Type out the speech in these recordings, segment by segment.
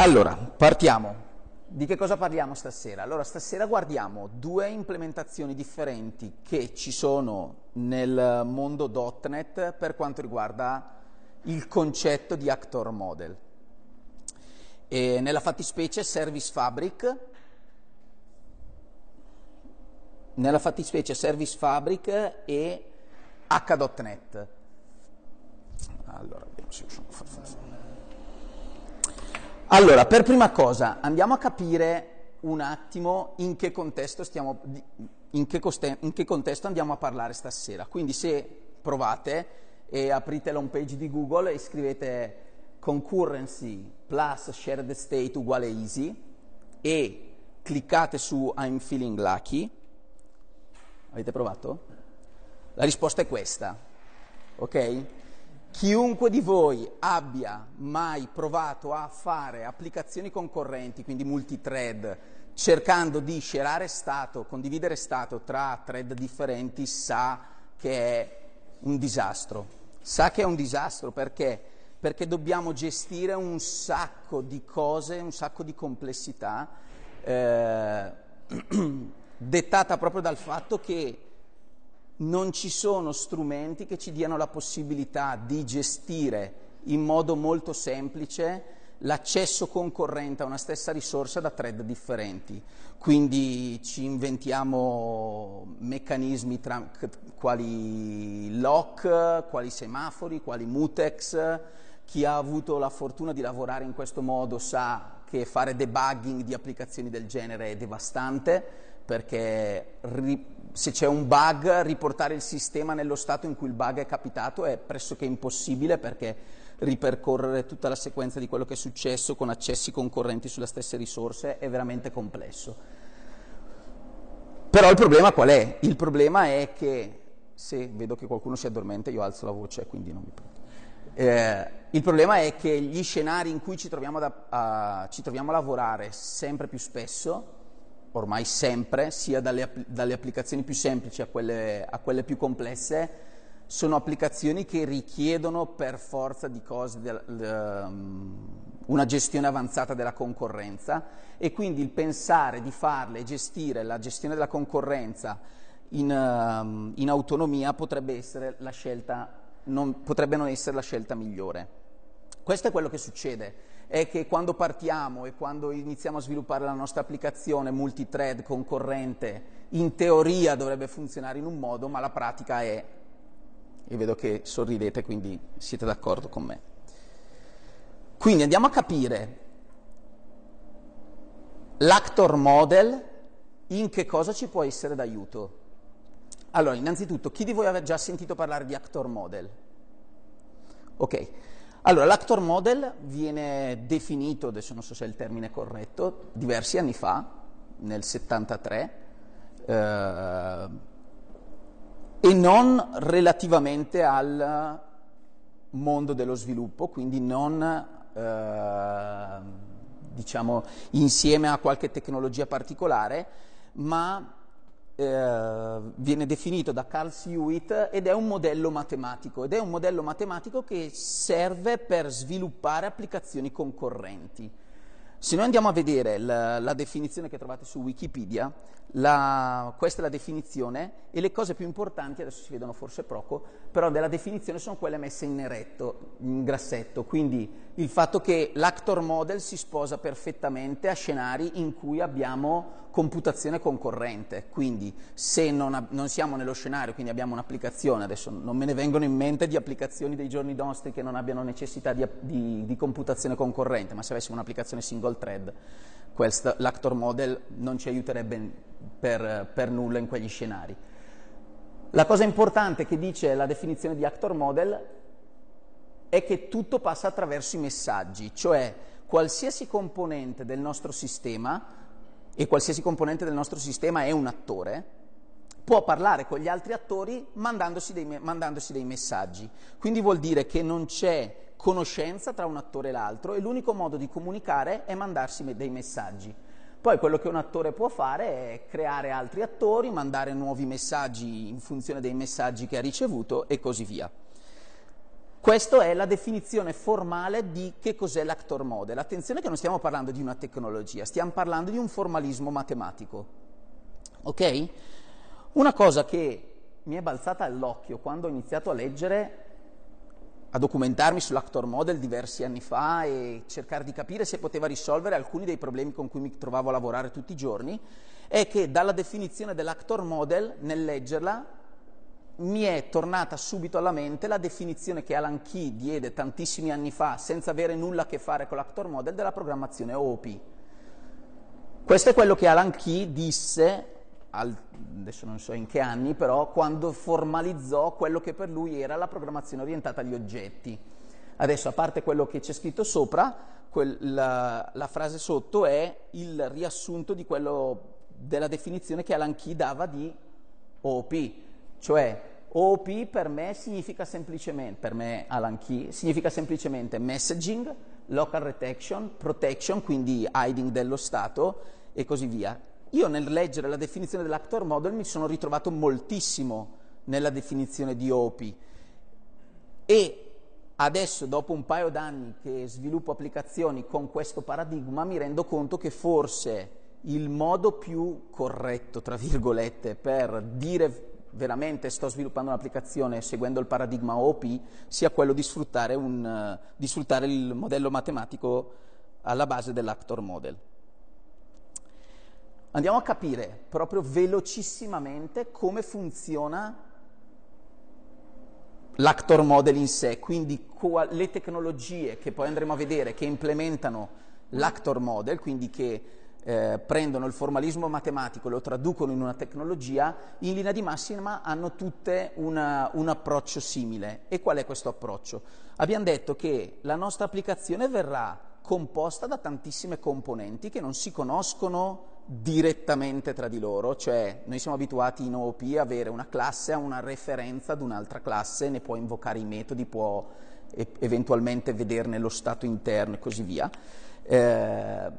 Allora, partiamo. Di che cosa parliamo stasera? Allora, stasera guardiamo due implementazioni differenti che ci sono nel mondo .NET per quanto riguarda il concetto di actor model. E nella fattispecie Service Fabric, nella fattispecie Service Fabric e H.NET. Allora, vediamo se riusciamo a funzionare. Allora, per prima cosa, andiamo a capire un attimo in che contesto, stiamo, in che coste, in che contesto andiamo a parlare stasera. Quindi se provate e aprite l'home page di Google e scrivete concurrency plus shared state uguale easy e cliccate su I'm feeling lucky, avete provato? La risposta è questa, ok? Chiunque di voi abbia mai provato a fare applicazioni concorrenti, quindi multithread, cercando di scerare stato, condividere stato tra thread differenti, sa che è un disastro. Sa che è un disastro perché? Perché dobbiamo gestire un sacco di cose, un sacco di complessità, eh, dettata proprio dal fatto che non ci sono strumenti che ci diano la possibilità di gestire in modo molto semplice l'accesso concorrente a una stessa risorsa da thread differenti. Quindi ci inventiamo meccanismi tra, quali lock, quali semafori, quali mutex. Chi ha avuto la fortuna di lavorare in questo modo sa che fare debugging di applicazioni del genere è devastante perché ri- se c'è un bug, riportare il sistema nello stato in cui il bug è capitato è pressoché impossibile perché ripercorrere tutta la sequenza di quello che è successo con accessi concorrenti sulle stesse risorse è veramente complesso. Però il problema qual è? Il problema è che, se vedo che qualcuno si addormenta, io alzo la voce, quindi non mi preoccupo. Eh, il problema è che gli scenari in cui ci troviamo, da, a, ci troviamo a lavorare sempre più spesso ormai sempre, sia dalle, dalle applicazioni più semplici a quelle, a quelle, più complesse, sono applicazioni che richiedono per forza di cose del, um, una gestione avanzata della concorrenza e quindi il pensare di farle e gestire la gestione della concorrenza in, um, in autonomia potrebbe, non, potrebbe non essere la scelta migliore. Questo è quello che succede è che quando partiamo e quando iniziamo a sviluppare la nostra applicazione multithread concorrente, in teoria dovrebbe funzionare in un modo, ma la pratica è, e vedo che sorridete, quindi siete d'accordo con me. Quindi andiamo a capire l'actor model in che cosa ci può essere d'aiuto. Allora, innanzitutto, chi di voi aveva già sentito parlare di actor model? Ok, allora, l'actor model viene definito, adesso non so se è il termine corretto, diversi anni fa, nel 73, eh, e non relativamente al mondo dello sviluppo, quindi non eh, diciamo insieme a qualche tecnologia particolare, ma eh, viene definito da Carl Hewitt ed è un modello matematico ed è un modello matematico che serve per sviluppare applicazioni concorrenti. Se noi andiamo a vedere la, la definizione che trovate su Wikipedia, la, questa è la definizione e le cose più importanti, adesso si vedono forse poco, però della definizione sono quelle messe in eretto, in grassetto, quindi il fatto che l'actor model si sposa perfettamente a scenari in cui abbiamo computazione concorrente, quindi se non, non, siamo nello scenario, quindi abbiamo un'applicazione, adesso non me ne vengono in mente di applicazioni dei giorni nostri che non abbiano necessità di, di, di computazione concorrente, ma se avessimo un'applicazione single thread, questo, l'actor model non ci aiuterebbe per, per nulla in quegli scenari. La cosa importante che dice la definizione di actor model è che tutto passa attraverso i messaggi, cioè qualsiasi componente del nostro sistema e qualsiasi componente del nostro sistema è un attore, può parlare con gli altri attori mandandosi dei, mandandosi dei messaggi. Quindi vuol dire che non c'è conoscenza tra un attore e l'altro e l'unico modo di comunicare è mandarsi dei messaggi. Poi quello che un attore può fare è creare altri attori, mandare nuovi messaggi in funzione dei messaggi che ha ricevuto e così via. Questa è la definizione formale di che cos'è l'actor model. Attenzione che non stiamo parlando di una tecnologia, stiamo parlando di un formalismo matematico. Ok? Una cosa che mi è balzata all'occhio quando ho iniziato a leggere, a documentarmi sull'actor model diversi anni fa e cercare di capire se poteva risolvere alcuni dei problemi con cui mi trovavo a lavorare tutti i giorni, è che dalla definizione dell'actor model, nel leggerla, mi è tornata subito alla mente la definizione che Alan Key diede tantissimi anni fa, senza avere nulla a che fare con l'actor model, della programmazione OOP. Questo è quello che Alan Key disse al, adesso non so in che anni, però quando formalizzò quello che per lui era la programmazione orientata agli oggetti. Adesso, a parte quello che c'è scritto sopra, quel, la, la, frase sotto è il riassunto di quello, della definizione che Alan Key dava di OOP, cioè OOP per me significa semplicemente, per me Alan Key, significa semplicemente messaging, local retection, protection, quindi hiding dello stato e così via. Io nel leggere la definizione dell'actor model mi sono ritrovato moltissimo nella definizione di OP e adesso dopo un paio d'anni che sviluppo applicazioni con questo paradigma mi rendo conto che forse il modo più corretto, tra virgolette, per dire veramente sto sviluppando un'applicazione seguendo il paradigma OP sia quello di sfruttare, un, di sfruttare il modello matematico alla base dell'actor model. Andiamo a capire proprio velocissimamente come funziona l'actor model in sé, quindi le tecnologie che poi andremo a vedere che implementano l'actor model, quindi che eh, prendono il formalismo matematico e lo traducono in una tecnologia, in linea di massima hanno tutte una, un approccio simile. E qual è questo approccio? Abbiamo detto che la nostra applicazione verrà composta da tantissime componenti che non si conoscono direttamente tra di loro, cioè noi siamo abituati in OOP a avere una classe a una referenza ad un'altra classe, ne può invocare i metodi, può eventualmente vederne lo stato interno e così via. Eh,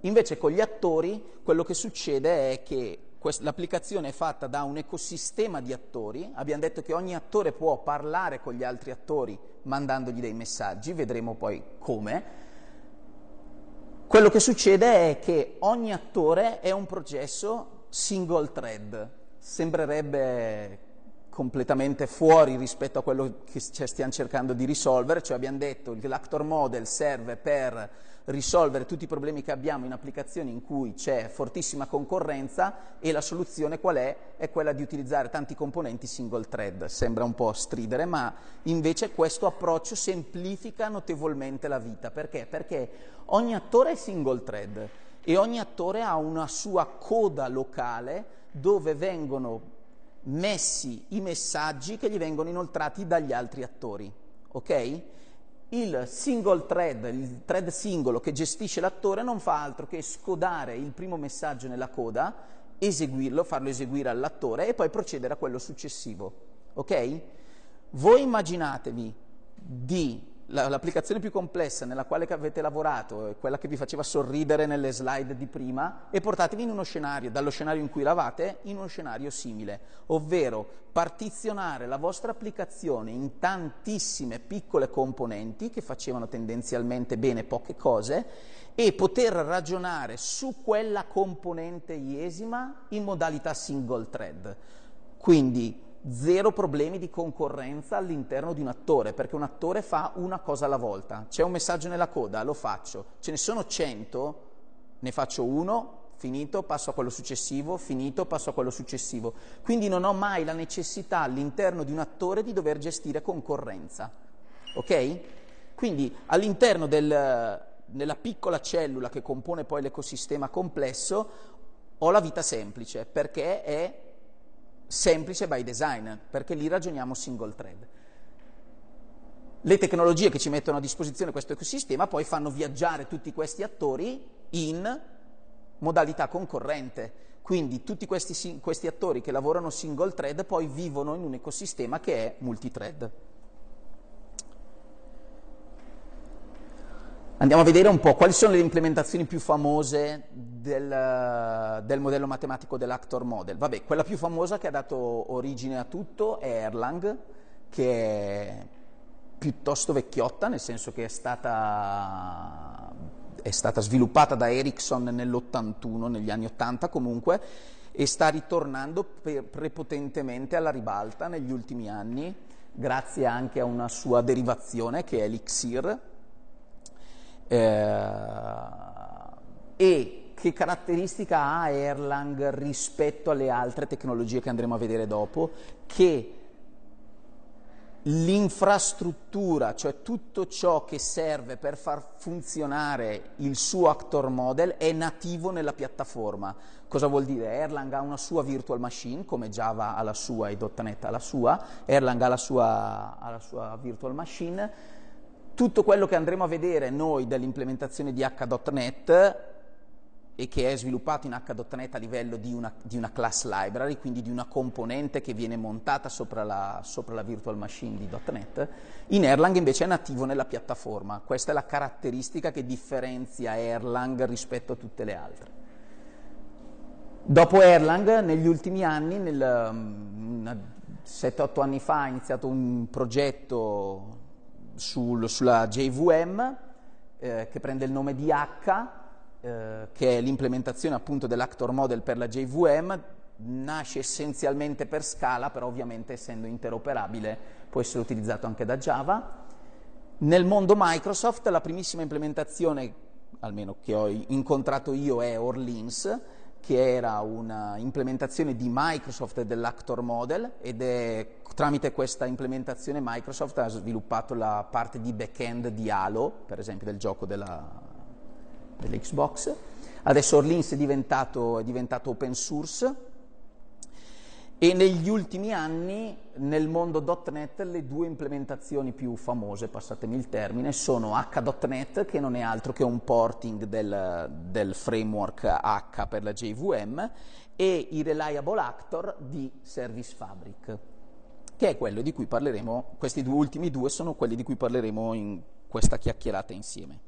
invece con gli attori quello che succede è che l'applicazione è fatta da un ecosistema di attori, abbiamo detto che ogni attore può parlare con gli altri attori mandandogli dei messaggi, vedremo poi come, quello che succede è che ogni attore è un processo single thread. Sembrerebbe completamente fuori rispetto a quello che stiamo cercando di risolvere, cioè abbiamo detto che l'actor model serve per risolvere tutti i problemi che abbiamo in applicazioni in cui c'è fortissima concorrenza e la soluzione qual è? È quella di utilizzare tanti componenti single thread. Sembra un po' stridere, ma invece questo approccio semplifica notevolmente la vita. Perché? Perché ogni attore è single thread e ogni attore ha una sua coda locale dove vengono messi i messaggi che gli vengono inoltrati dagli altri attori. Ok? Il single thread, il thread singolo che gestisce l'attore non fa altro che scodare il primo messaggio nella coda, eseguirlo, farlo eseguire all'attore e poi procedere a quello successivo. Ok? Voi immaginatevi di l'applicazione più complessa nella quale avete lavorato, quella che vi faceva sorridere nelle slide di prima, e portatevi in uno scenario, dallo scenario in cui lavate, in uno scenario simile, ovvero partizionare la vostra applicazione in tantissime piccole componenti che facevano tendenzialmente bene poche cose e poter ragionare su quella componente iesima in modalità single thread. Quindi zero problemi di concorrenza all'interno di un attore, perché un attore fa una cosa alla volta. C'è un messaggio nella coda, lo faccio. Ce ne sono cento, ne faccio uno, finito, passo a quello successivo, finito, passo a quello successivo. Quindi non ho mai la necessità all'interno di un attore di dover gestire concorrenza. Ok? Quindi all'interno del, della piccola cellula che compone poi l'ecosistema complesso ho la vita semplice perché è semplice by design, perché lì ragioniamo single thread. Le tecnologie che ci mettono a disposizione questo ecosistema poi fanno viaggiare tutti questi attori in modalità concorrente. Quindi tutti questi, questi attori che lavorano single thread poi vivono in un ecosistema che è multithread. Andiamo a vedere un po' quali sono le implementazioni più famose del, del, modello matematico dell'actor model. Vabbè, quella più famosa che ha dato origine a tutto è Erlang, che è piuttosto vecchiotta, nel senso che è stata, è stata sviluppata da Ericsson nell'81, negli anni 80 comunque, e sta ritornando prepotentemente alla ribalta negli ultimi anni, grazie anche a una sua derivazione che è l'Ixir. Eh, e che caratteristica ha Erlang rispetto alle altre tecnologie che andremo a vedere dopo? Che l'infrastruttura, cioè tutto ciò che serve per far funzionare il suo actor model è nativo nella piattaforma. Cosa vuol dire? Erlang ha una sua virtual machine, come Java ha la sua e .NET ha la sua, Erlang ha la sua, ha la sua virtual machine. Tutto quello che andremo a vedere noi dell'implementazione di H.NET e che è sviluppato in H.NET a livello di una, di una, class library, quindi di una componente che viene montata sopra la, sopra la, virtual machine di .NET, in Erlang invece è nativo nella piattaforma. Questa è la caratteristica che differenzia Erlang rispetto a tutte le altre. Dopo Erlang, negli ultimi anni, nel, um, 7-8 anni fa, ha iniziato un progetto sul, sulla JVM eh, che prende il nome di H, eh, che è l'implementazione appunto dell'actor model per la JVM, nasce essenzialmente per Scala, però ovviamente essendo interoperabile può essere utilizzato anche da Java. Nel mondo Microsoft la primissima implementazione, almeno che ho incontrato io, è Orleans, che era un'implementazione di Microsoft dell'Actor Model ed è tramite questa implementazione Microsoft ha sviluppato la parte di back-end di Halo, per esempio del gioco della, dell'Xbox. Adesso Orleans è diventato, è diventato open source e negli ultimi anni nel mondo .NET le due implementazioni più famose, passatemi il termine, sono H.NET che non è altro che un porting del, del framework H per la JVM e i Reliable Actor di Service Fabric, che è quello di cui parleremo, questi due ultimi due sono quelli di cui parleremo in questa chiacchierata insieme.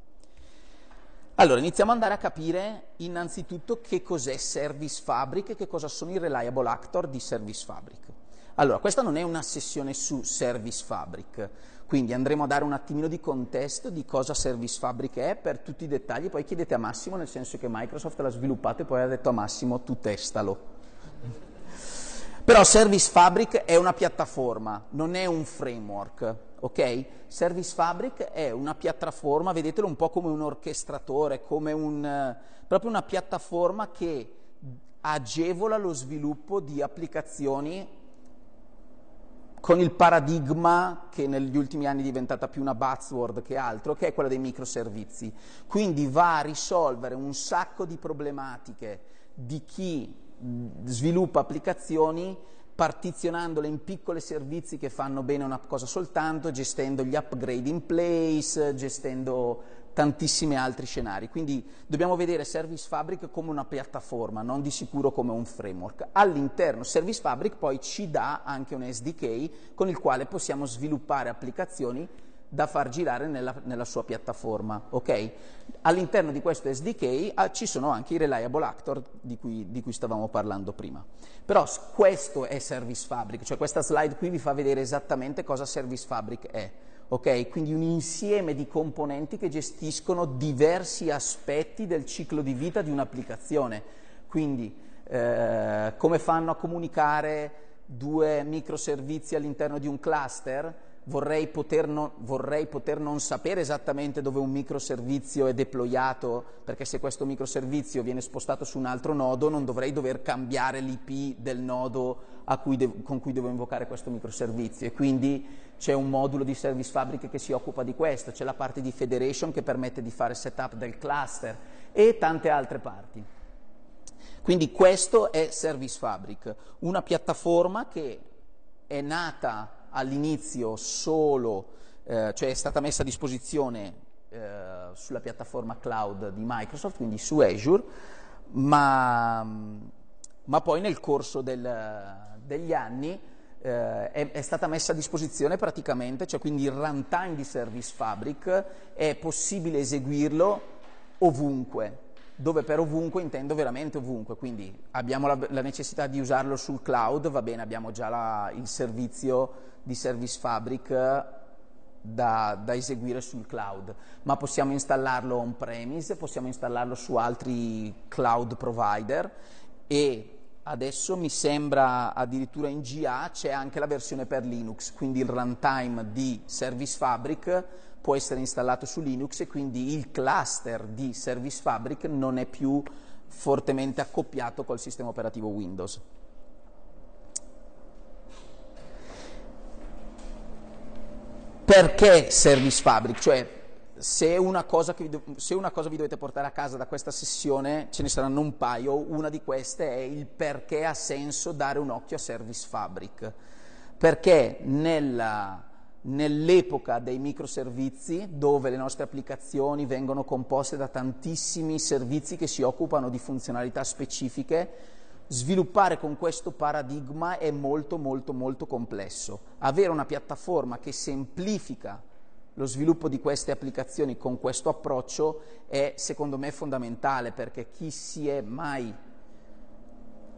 Allora, iniziamo ad andare a capire innanzitutto che cos'è Service Fabric e che cosa sono i reliable actor di Service Fabric. Allora, questa non è una sessione su Service Fabric, quindi andremo a dare un attimino di contesto di cosa Service Fabric è per tutti i dettagli, poi chiedete a Massimo, nel senso che Microsoft l'ha sviluppato e poi ha detto a Massimo tu testalo. Però Service Fabric è una piattaforma, non è un framework ok? Service Fabric è una piattaforma, vedetelo un po' come un orchestratore, come un, proprio una piattaforma che agevola lo sviluppo di applicazioni con il paradigma che negli ultimi anni è diventata più una buzzword che altro, che è quella dei microservizi. Quindi va a risolvere un sacco di problematiche di chi sviluppa applicazioni partizionandole in piccoli servizi che fanno bene una cosa soltanto, gestendo gli upgrade in place, gestendo tantissimi altri scenari. Quindi dobbiamo vedere Service Fabric come una piattaforma, non di sicuro come un framework. All'interno Service Fabric poi ci dà anche un SDK con il quale possiamo sviluppare applicazioni da far girare nella, nella sua piattaforma. Okay? All'interno di questo SDK ah, ci sono anche i reliable actor di cui, di cui, stavamo parlando prima. Però questo è Service Fabric, cioè questa slide qui vi fa vedere esattamente cosa Service Fabric è. Okay? Quindi un insieme di componenti che gestiscono diversi aspetti del ciclo di vita di un'applicazione. Quindi eh, come fanno a comunicare due microservizi all'interno di un cluster? Vorrei poter, non, vorrei poter, non, sapere esattamente dove un microservizio è deployato, perché se questo microservizio viene spostato su un altro nodo non dovrei dover cambiare l'IP del nodo cui de- con cui devo invocare questo microservizio e quindi c'è un modulo di Service Fabric che si occupa di questo, c'è la parte di Federation che permette di fare setup del cluster e tante altre parti. Quindi questo è Service Fabric, una piattaforma che è nata all'inizio solo, eh, cioè è stata messa a disposizione eh, sulla piattaforma cloud di Microsoft, quindi su Azure, ma, ma poi nel corso del, degli anni eh, è, è, stata messa a disposizione praticamente, cioè quindi il runtime di Service Fabric è possibile eseguirlo ovunque, dove per ovunque intendo veramente ovunque, quindi abbiamo la, la necessità di usarlo sul cloud, va bene, abbiamo già la, il servizio di Service Fabric da, da, eseguire sul cloud, ma possiamo installarlo on-premise, possiamo installarlo su altri cloud provider. E adesso mi sembra addirittura in GA c'è anche la versione per Linux, quindi il runtime di Service Fabric può essere installato su Linux e quindi il cluster di Service Fabric non è più fortemente accoppiato col sistema operativo Windows. Perché Service Fabric? Cioè, se una, vi, se una, cosa vi dovete portare a casa da questa sessione, ce ne saranno un paio, una di queste è il perché ha senso dare un occhio a Service Fabric. Perché nella, nell'epoca dei microservizi, dove le nostre applicazioni vengono composte da tantissimi servizi che si occupano di funzionalità specifiche, sviluppare con questo paradigma è molto molto molto complesso. Avere una piattaforma che semplifica lo sviluppo di queste applicazioni con questo approccio è secondo me fondamentale perché chi si è mai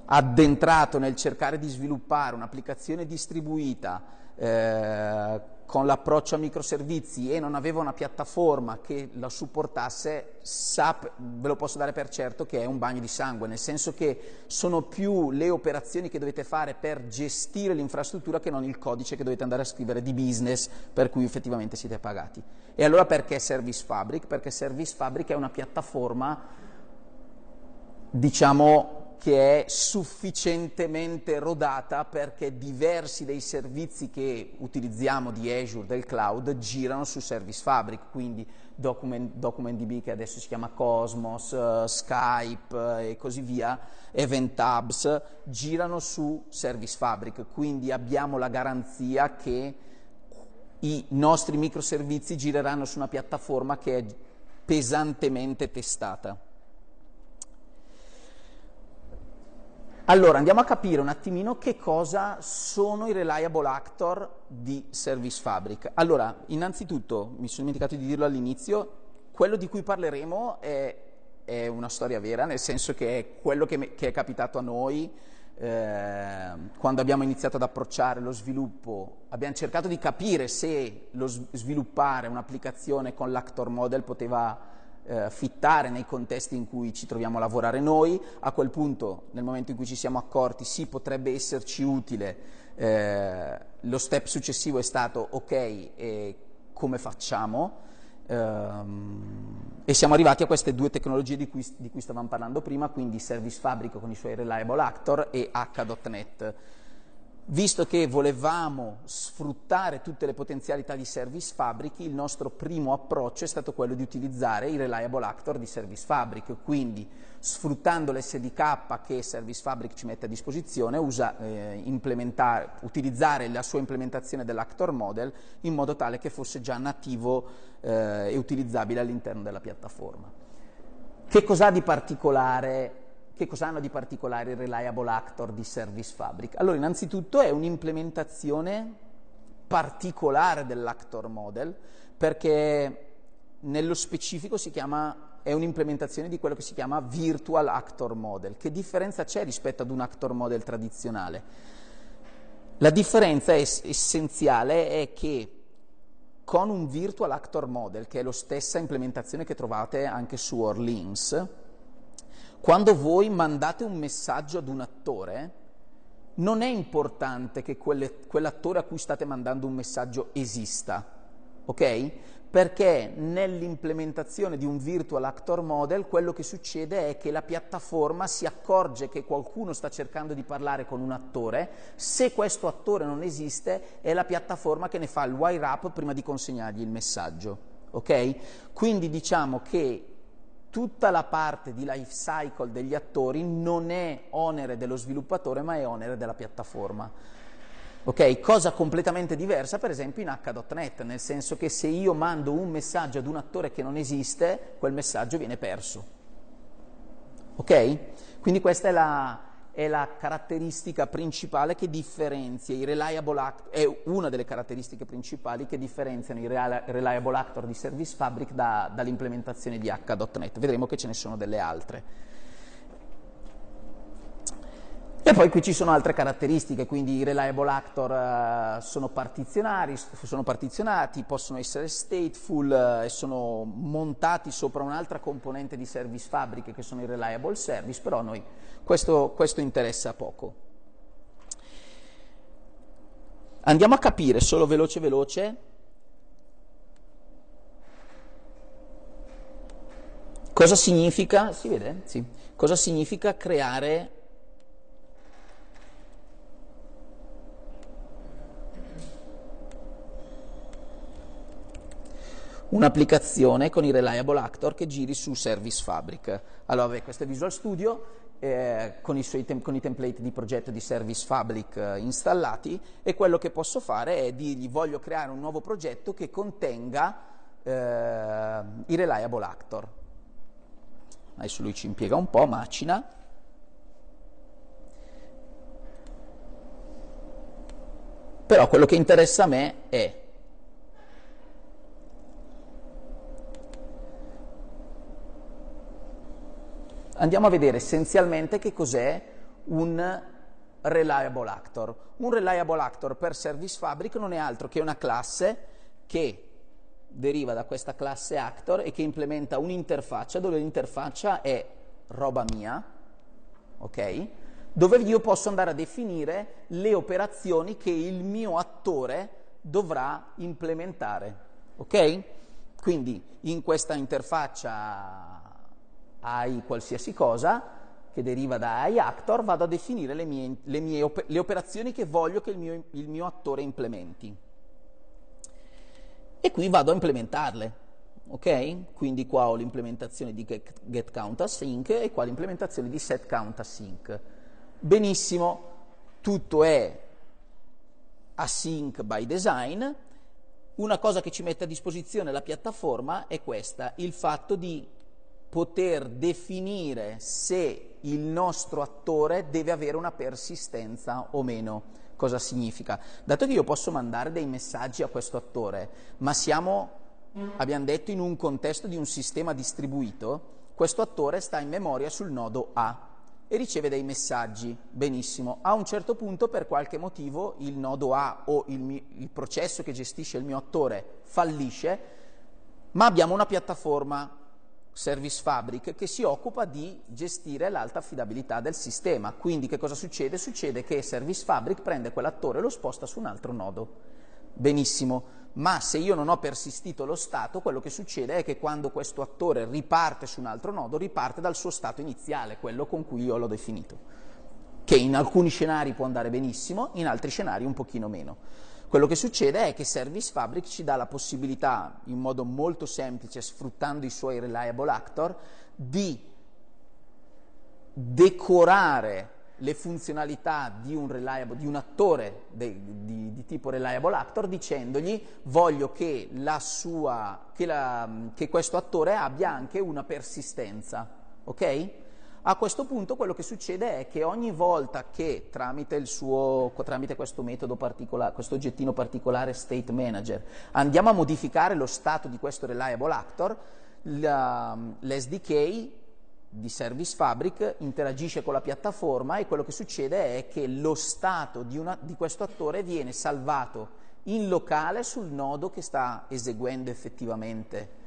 addentrato nel cercare di sviluppare un'applicazione distribuita eh, con l'approccio a microservizi e non aveva una piattaforma che la supportasse, sa, ve lo posso dare per certo che è un bagno di sangue, nel senso che sono più le operazioni che dovete fare per gestire l'infrastruttura che non il codice che dovete andare a scrivere di business per cui effettivamente siete pagati. E allora perché Service Fabric? Perché Service Fabric è una piattaforma, diciamo, che è sufficientemente rodata perché diversi dei servizi che utilizziamo di Azure, del cloud, girano su Service Fabric, quindi Document, DocumentDB che adesso si chiama Cosmos, uh, Skype uh, e così via, Event Hubs, girano su Service Fabric, quindi abbiamo la garanzia che i nostri microservizi gireranno su una piattaforma che è pesantemente testata. Allora, andiamo a capire un attimino che cosa sono i reliable actor di Service Fabric. Allora, innanzitutto, mi sono dimenticato di dirlo all'inizio, quello di cui parleremo è, è una storia vera, nel senso che è quello che, che è capitato a noi eh, quando abbiamo iniziato ad approcciare lo sviluppo. Abbiamo cercato di capire se lo sviluppare un'applicazione con l'actor model poteva eh, fittare nei contesti in cui ci troviamo a lavorare noi, a quel punto nel momento in cui ci siamo accorti sì potrebbe esserci utile, eh, lo step successivo è stato ok come facciamo? Um, e siamo arrivati a queste due tecnologie di cui, di cui stavamo parlando prima, quindi Service Fabric con i suoi Reliable Actor e H.NET Visto che volevamo sfruttare tutte le potenzialità di Service Fabric, il nostro primo approccio è stato quello di utilizzare i Reliable Actor di Service Fabric, quindi sfruttando l'SDK che Service Fabric ci mette a disposizione, usa, eh, utilizzare la sua implementazione dell'Actor Model in modo tale che fosse già nativo eh, e utilizzabile all'interno della piattaforma. Che cos'ha di particolare che cosa hanno di particolare il Reliable Actor di Service Fabric? Allora, innanzitutto è un'implementazione particolare dell'Actor Model, perché nello specifico chiama, è un'implementazione di quello che si chiama Virtual Actor Model. Che differenza c'è rispetto ad un Actor Model tradizionale? La differenza es- essenziale è che con un Virtual Actor Model, che è la stessa implementazione che trovate anche su Orleans, quando voi mandate un messaggio ad un attore, non è importante che quelle, quell'attore a cui state mandando un messaggio esista, ok? Perché nell'implementazione di un virtual actor model quello che succede è che la piattaforma si accorge che qualcuno sta cercando di parlare con un attore, se questo attore non esiste è la piattaforma che ne fa il wire up prima di consegnargli il messaggio, ok? Quindi diciamo che tutta la parte di life cycle degli attori non è onere dello sviluppatore ma è onere della piattaforma. Ok, cosa completamente diversa per esempio in H.NET, nel senso che se io mando un messaggio ad un attore che non esiste, quel messaggio viene perso. Ok? Quindi questa è la, è la caratteristica principale che differenzia i reliable actor, è una delle caratteristiche principali che differenziano i reliable actor di Service Fabric da, dall'implementazione di H.NET. Vedremo che ce ne sono delle altre. E poi qui ci sono altre caratteristiche, quindi i reliable actor uh, sono sono partizionati, possono essere stateful uh, e sono montati sopra un'altra componente di service fabric che sono i reliable service, però a noi questo, questo interessa poco. Andiamo a capire solo veloce veloce cosa significa, si vede? Sì. Cosa significa creare un'applicazione con i Reliable Actor che giri su Service Fabric. Allora, beh, questo è Visual Studio eh, con, i tem- con, i template di progetto di Service Fabric eh, installati e quello che posso fare è dirgli voglio creare un nuovo progetto che contenga eh, i Reliable Actor. Adesso lui ci impiega un po', macina. Però quello che interessa a me è andiamo a vedere essenzialmente che cos'è un reliable actor. Un reliable actor per Service Fabric non è altro che una classe che deriva da questa classe actor e che implementa un'interfaccia dove l'interfaccia è roba mia, ok? Dove io posso andare a definire le operazioni che il mio attore dovrà implementare, ok? Quindi in questa interfaccia AI qualsiasi cosa che deriva da AI actor, vado a definire le, mie, le, mie le operazioni che voglio che il mio, il mio, attore implementi. E qui vado a implementarle. Ok? Quindi qua ho l'implementazione di get, get count async e qua l'implementazione di set count async. Benissimo, tutto è async by design. Una cosa che ci mette a disposizione la piattaforma è questa, il fatto di poter definire se il nostro attore deve avere una persistenza o meno. Cosa significa? Dato che io posso mandare dei messaggi a questo attore, ma siamo, abbiamo detto, in un contesto di un sistema distribuito, questo attore sta in memoria sul nodo A e riceve dei messaggi. Benissimo. A un certo punto, per qualche motivo, il nodo A o il, mio, il processo che gestisce il mio attore fallisce, ma abbiamo una piattaforma Service Fabric che si occupa di gestire l'alta affidabilità del sistema. Quindi che cosa succede? Succede che Service Fabric prende quell'attore e lo sposta su un altro nodo. Benissimo, ma se io non ho persistito lo stato, quello che succede è che quando questo attore riparte su un altro nodo, riparte dal suo stato iniziale, quello con cui io l'ho definito, che in alcuni scenari può andare benissimo, in altri scenari un pochino meno. Quello che succede è che Service Fabric ci dà la possibilità, in modo molto semplice, sfruttando i suoi reliable actor, di decorare le funzionalità di un, reliable, di un attore de, di, di, tipo reliable actor dicendogli voglio che, sua, che, la, che questo attore abbia anche una persistenza, ok? A questo punto quello che succede è che ogni volta che tramite, suo, tramite questo metodo particolare, questo oggettino particolare state manager, andiamo a modificare lo stato di questo reliable actor, la, l'SDK di Service Fabric interagisce con la piattaforma e quello che succede è che lo stato di, una, di questo attore viene salvato in locale sul nodo che sta eseguendo effettivamente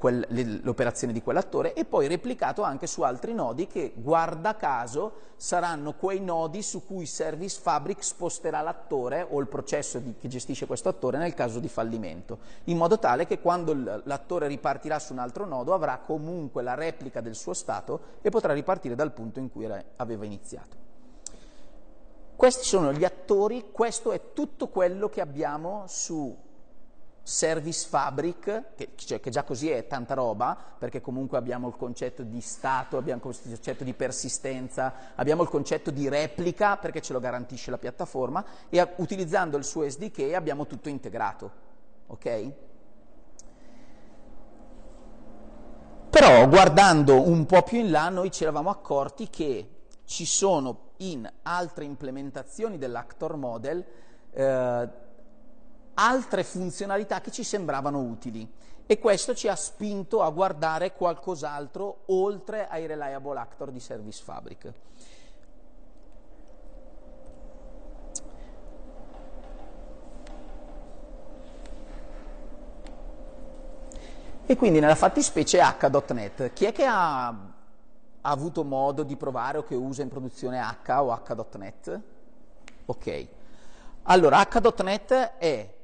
quel, l'operazione di quell'attore e poi replicato anche su altri nodi che, guarda caso, saranno quei nodi su cui Service Fabric sposterà l'attore o il processo di, che gestisce questo attore nel caso di fallimento, in modo tale che quando l'attore ripartirà su un altro nodo avrà comunque la replica del suo stato e potrà ripartire dal punto in cui era, aveva iniziato. Questi sono gli attori, questo è tutto quello che abbiamo su service fabric, che, cioè, che, già così è tanta roba, perché comunque abbiamo il concetto di stato, abbiamo il concetto di persistenza, abbiamo il concetto di replica, perché ce lo garantisce la piattaforma, e a, utilizzando il suo SDK abbiamo tutto integrato. Ok? Però guardando un po' più in là noi ci eravamo accorti che ci sono in altre implementazioni dell'actor model eh, altre funzionalità che ci sembravano utili e questo ci ha spinto a guardare qualcos'altro oltre ai reliable actor di Service Fabric. E quindi nella fattispecie H.NET, chi è che ha, ha avuto modo di provare o che usa in produzione H o H.NET? Ok. Allora, H.NET è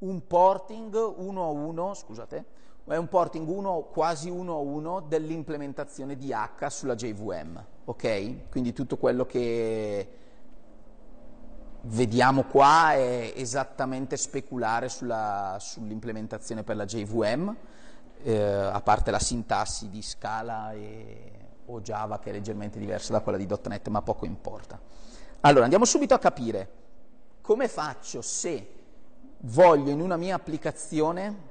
un porting 1 a 1, scusate, è un porting uno, quasi uno a uno dell'implementazione di H sulla JVM, ok? Quindi tutto quello che vediamo qua è esattamente speculare sulla, sull'implementazione per la JVM, eh, a parte la sintassi di Scala e, o Java che è leggermente diversa da quella di .NET, ma poco importa. Allora, andiamo subito a capire come faccio se voglio in una mia applicazione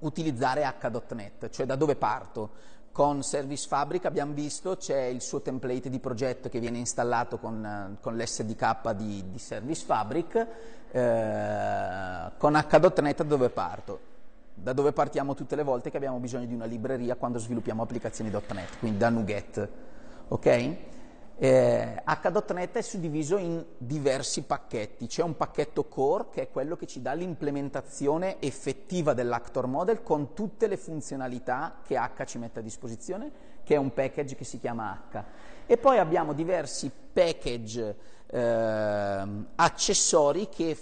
utilizzare H.NET, cioè da dove parto. Con Service Fabric abbiamo visto c'è il suo template di progetto che viene installato con, con l'SDK di, di, Service Fabric, eh, con H.NET da dove parto? Da dove partiamo tutte le volte che abbiamo bisogno di una libreria quando sviluppiamo applicazioni .NET, quindi da NuGet. Ok? Eh, H.NET è suddiviso in diversi pacchetti. C'è un pacchetto core che è quello che ci dà l'implementazione effettiva dell'actor model con tutte le funzionalità che H ci mette a disposizione, che è un package che si chiama H. E poi abbiamo diversi package eh, accessori che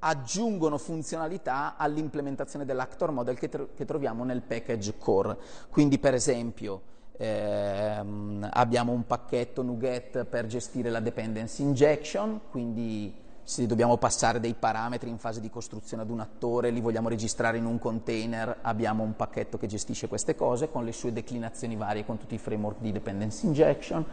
aggiungono funzionalità all'implementazione dell'actor model che, tro- che troviamo nel package core. Quindi per esempio ehm, abbiamo un pacchetto NuGet per gestire la dependency injection, quindi se dobbiamo passare dei parametri in fase di costruzione ad un attore, li vogliamo registrare in un container, abbiamo un pacchetto che gestisce queste cose con le sue declinazioni varie con tutti i framework di dependency injection.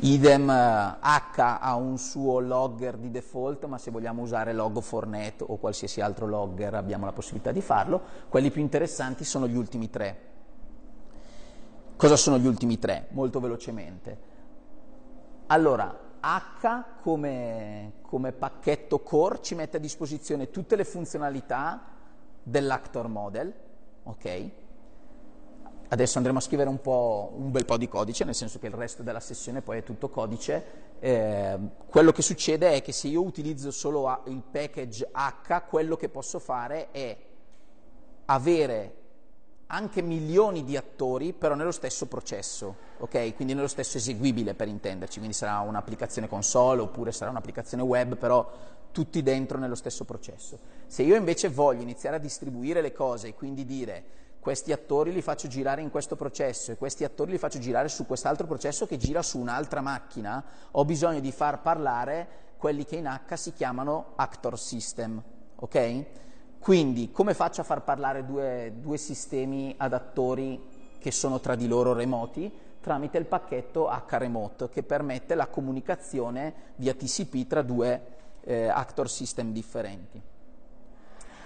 Idem H ha un suo logger di default, ma se vogliamo usare Log4net o qualsiasi altro logger abbiamo la possibilità di farlo. Quelli più interessanti sono gli ultimi tre. Cosa sono gli ultimi tre? Molto velocemente. Allora, H come, come pacchetto core ci mette a disposizione tutte le funzionalità dell'actor model, ok? Adesso andremo a scrivere un, un, bel po' di codice, nel senso che il resto della sessione poi è tutto codice. Eh, quello che succede è che se io utilizzo solo il package H, quello che posso fare è avere anche milioni di attori, però nello stesso processo, ok? Quindi nello stesso eseguibile per intenderci, quindi sarà un'applicazione console oppure sarà un'applicazione web, però tutti dentro nello stesso processo. Se io invece voglio iniziare a distribuire le cose e quindi dire questi attori li faccio girare in questo processo e questi attori li faccio girare su quest'altro processo che gira su un'altra macchina, ho bisogno di far parlare quelli che in H si chiamano actor system, ok? Quindi come faccio a far parlare due, due sistemi ad attori che sono tra di loro remoti? Tramite il pacchetto H-Remote che permette la comunicazione via TCP tra due eh, actor system differenti.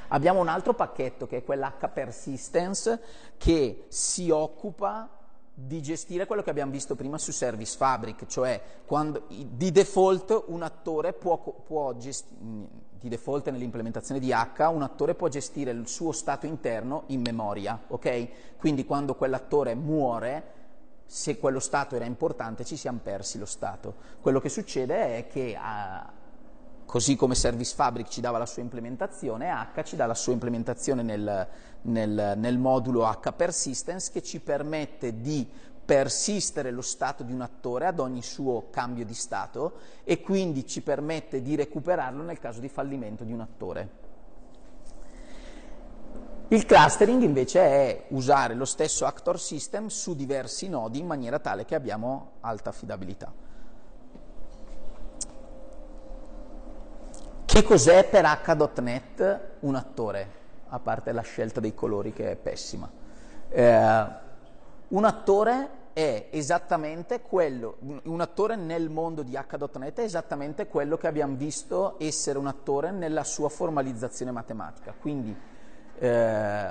Abbiamo un altro pacchetto che è quell'H-Persistence che si occupa di gestire quello che abbiamo visto prima su Service Fabric, cioè quando, di default un attore può, può gestire di default nell'implementazione di H, un attore può gestire il suo stato interno in memoria, ok? Quindi quando quell'attore muore, se quello stato era importante, ci siamo persi lo stato. Quello che succede è che, ah, così come Service Fabric ci dava la sua implementazione, H ci dà la sua implementazione nel, nel, nel modulo H Persistence che ci permette di persistere lo stato di un attore ad ogni suo cambio di stato e quindi ci permette di recuperarlo nel caso di fallimento di un attore. Il clustering invece è usare lo stesso actor system su diversi nodi in maniera tale che abbiamo alta affidabilità. Che cos'è per H.NET un attore? A parte la scelta dei colori che è pessima. Eh, un attore è esattamente quello, un attore nel mondo di H.NET è esattamente quello che abbiamo visto essere un attore nella sua formalizzazione matematica. Quindi eh,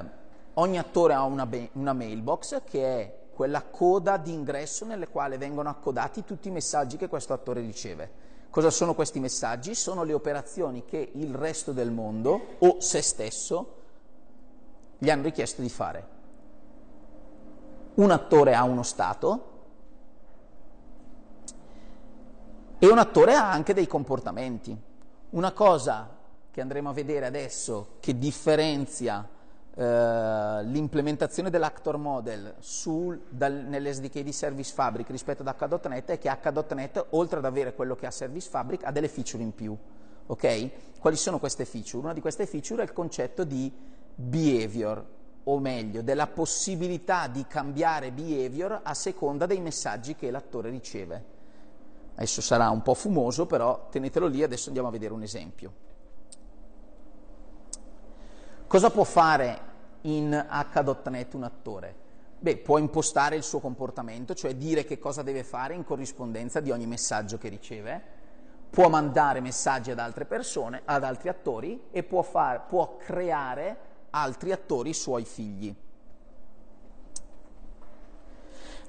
ogni attore ha una, una mailbox che è quella coda di ingresso nelle quali vengono accodati tutti i messaggi che questo attore riceve. Cosa sono questi messaggi? Sono le operazioni che il resto del mondo o se stesso gli hanno richiesto di fare un attore ha uno stato e un attore ha anche dei comportamenti. Una cosa che andremo a vedere adesso che differenzia eh, l'implementazione dell'actor model sul, dal, nell'SDK di Service Fabric rispetto ad H.NET è che H.NET, oltre ad avere quello che ha Service Fabric, ha delle feature in più. Okay? Quali sono queste feature? Una di queste feature è il concetto di behavior, o meglio, della possibilità di cambiare behavior a seconda dei messaggi che l'attore riceve. Adesso sarà un po' fumoso, però tenetelo lì, adesso andiamo a vedere un esempio. Cosa può fare in H.NET un attore? Beh, può impostare il suo comportamento, cioè dire che cosa deve fare in corrispondenza di ogni messaggio che riceve, può mandare messaggi ad altre persone, ad altri attori e può, far, può creare altri attori suoi figli.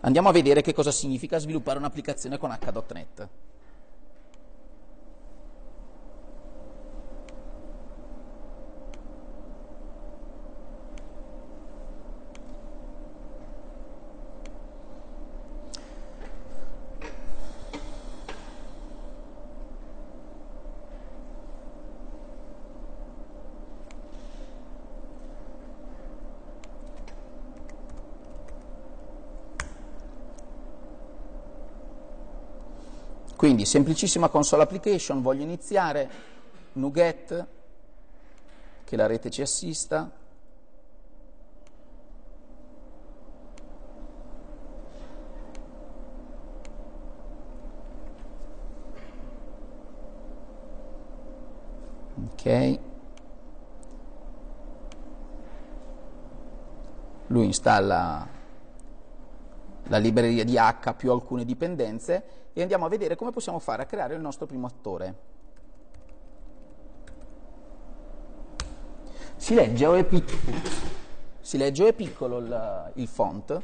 Andiamo a vedere che cosa significa sviluppare un'applicazione con H.NET. Quindi semplicissima console application, voglio iniziare, NuGet, che la rete ci assista. Ok. Lui installa la libreria di H più alcune dipendenze e andiamo a vedere come possiamo fare a creare il nostro primo attore. Si legge o è, pic- si legge o è piccolo il, il font?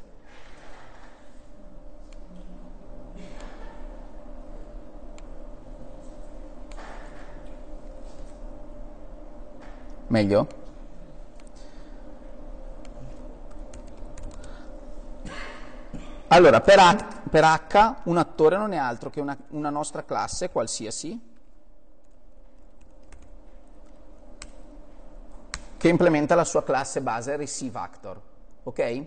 Meglio? Allora, per H, per H un attore non è altro che una, una nostra classe qualsiasi che implementa la sua classe base receiveActor. Ok?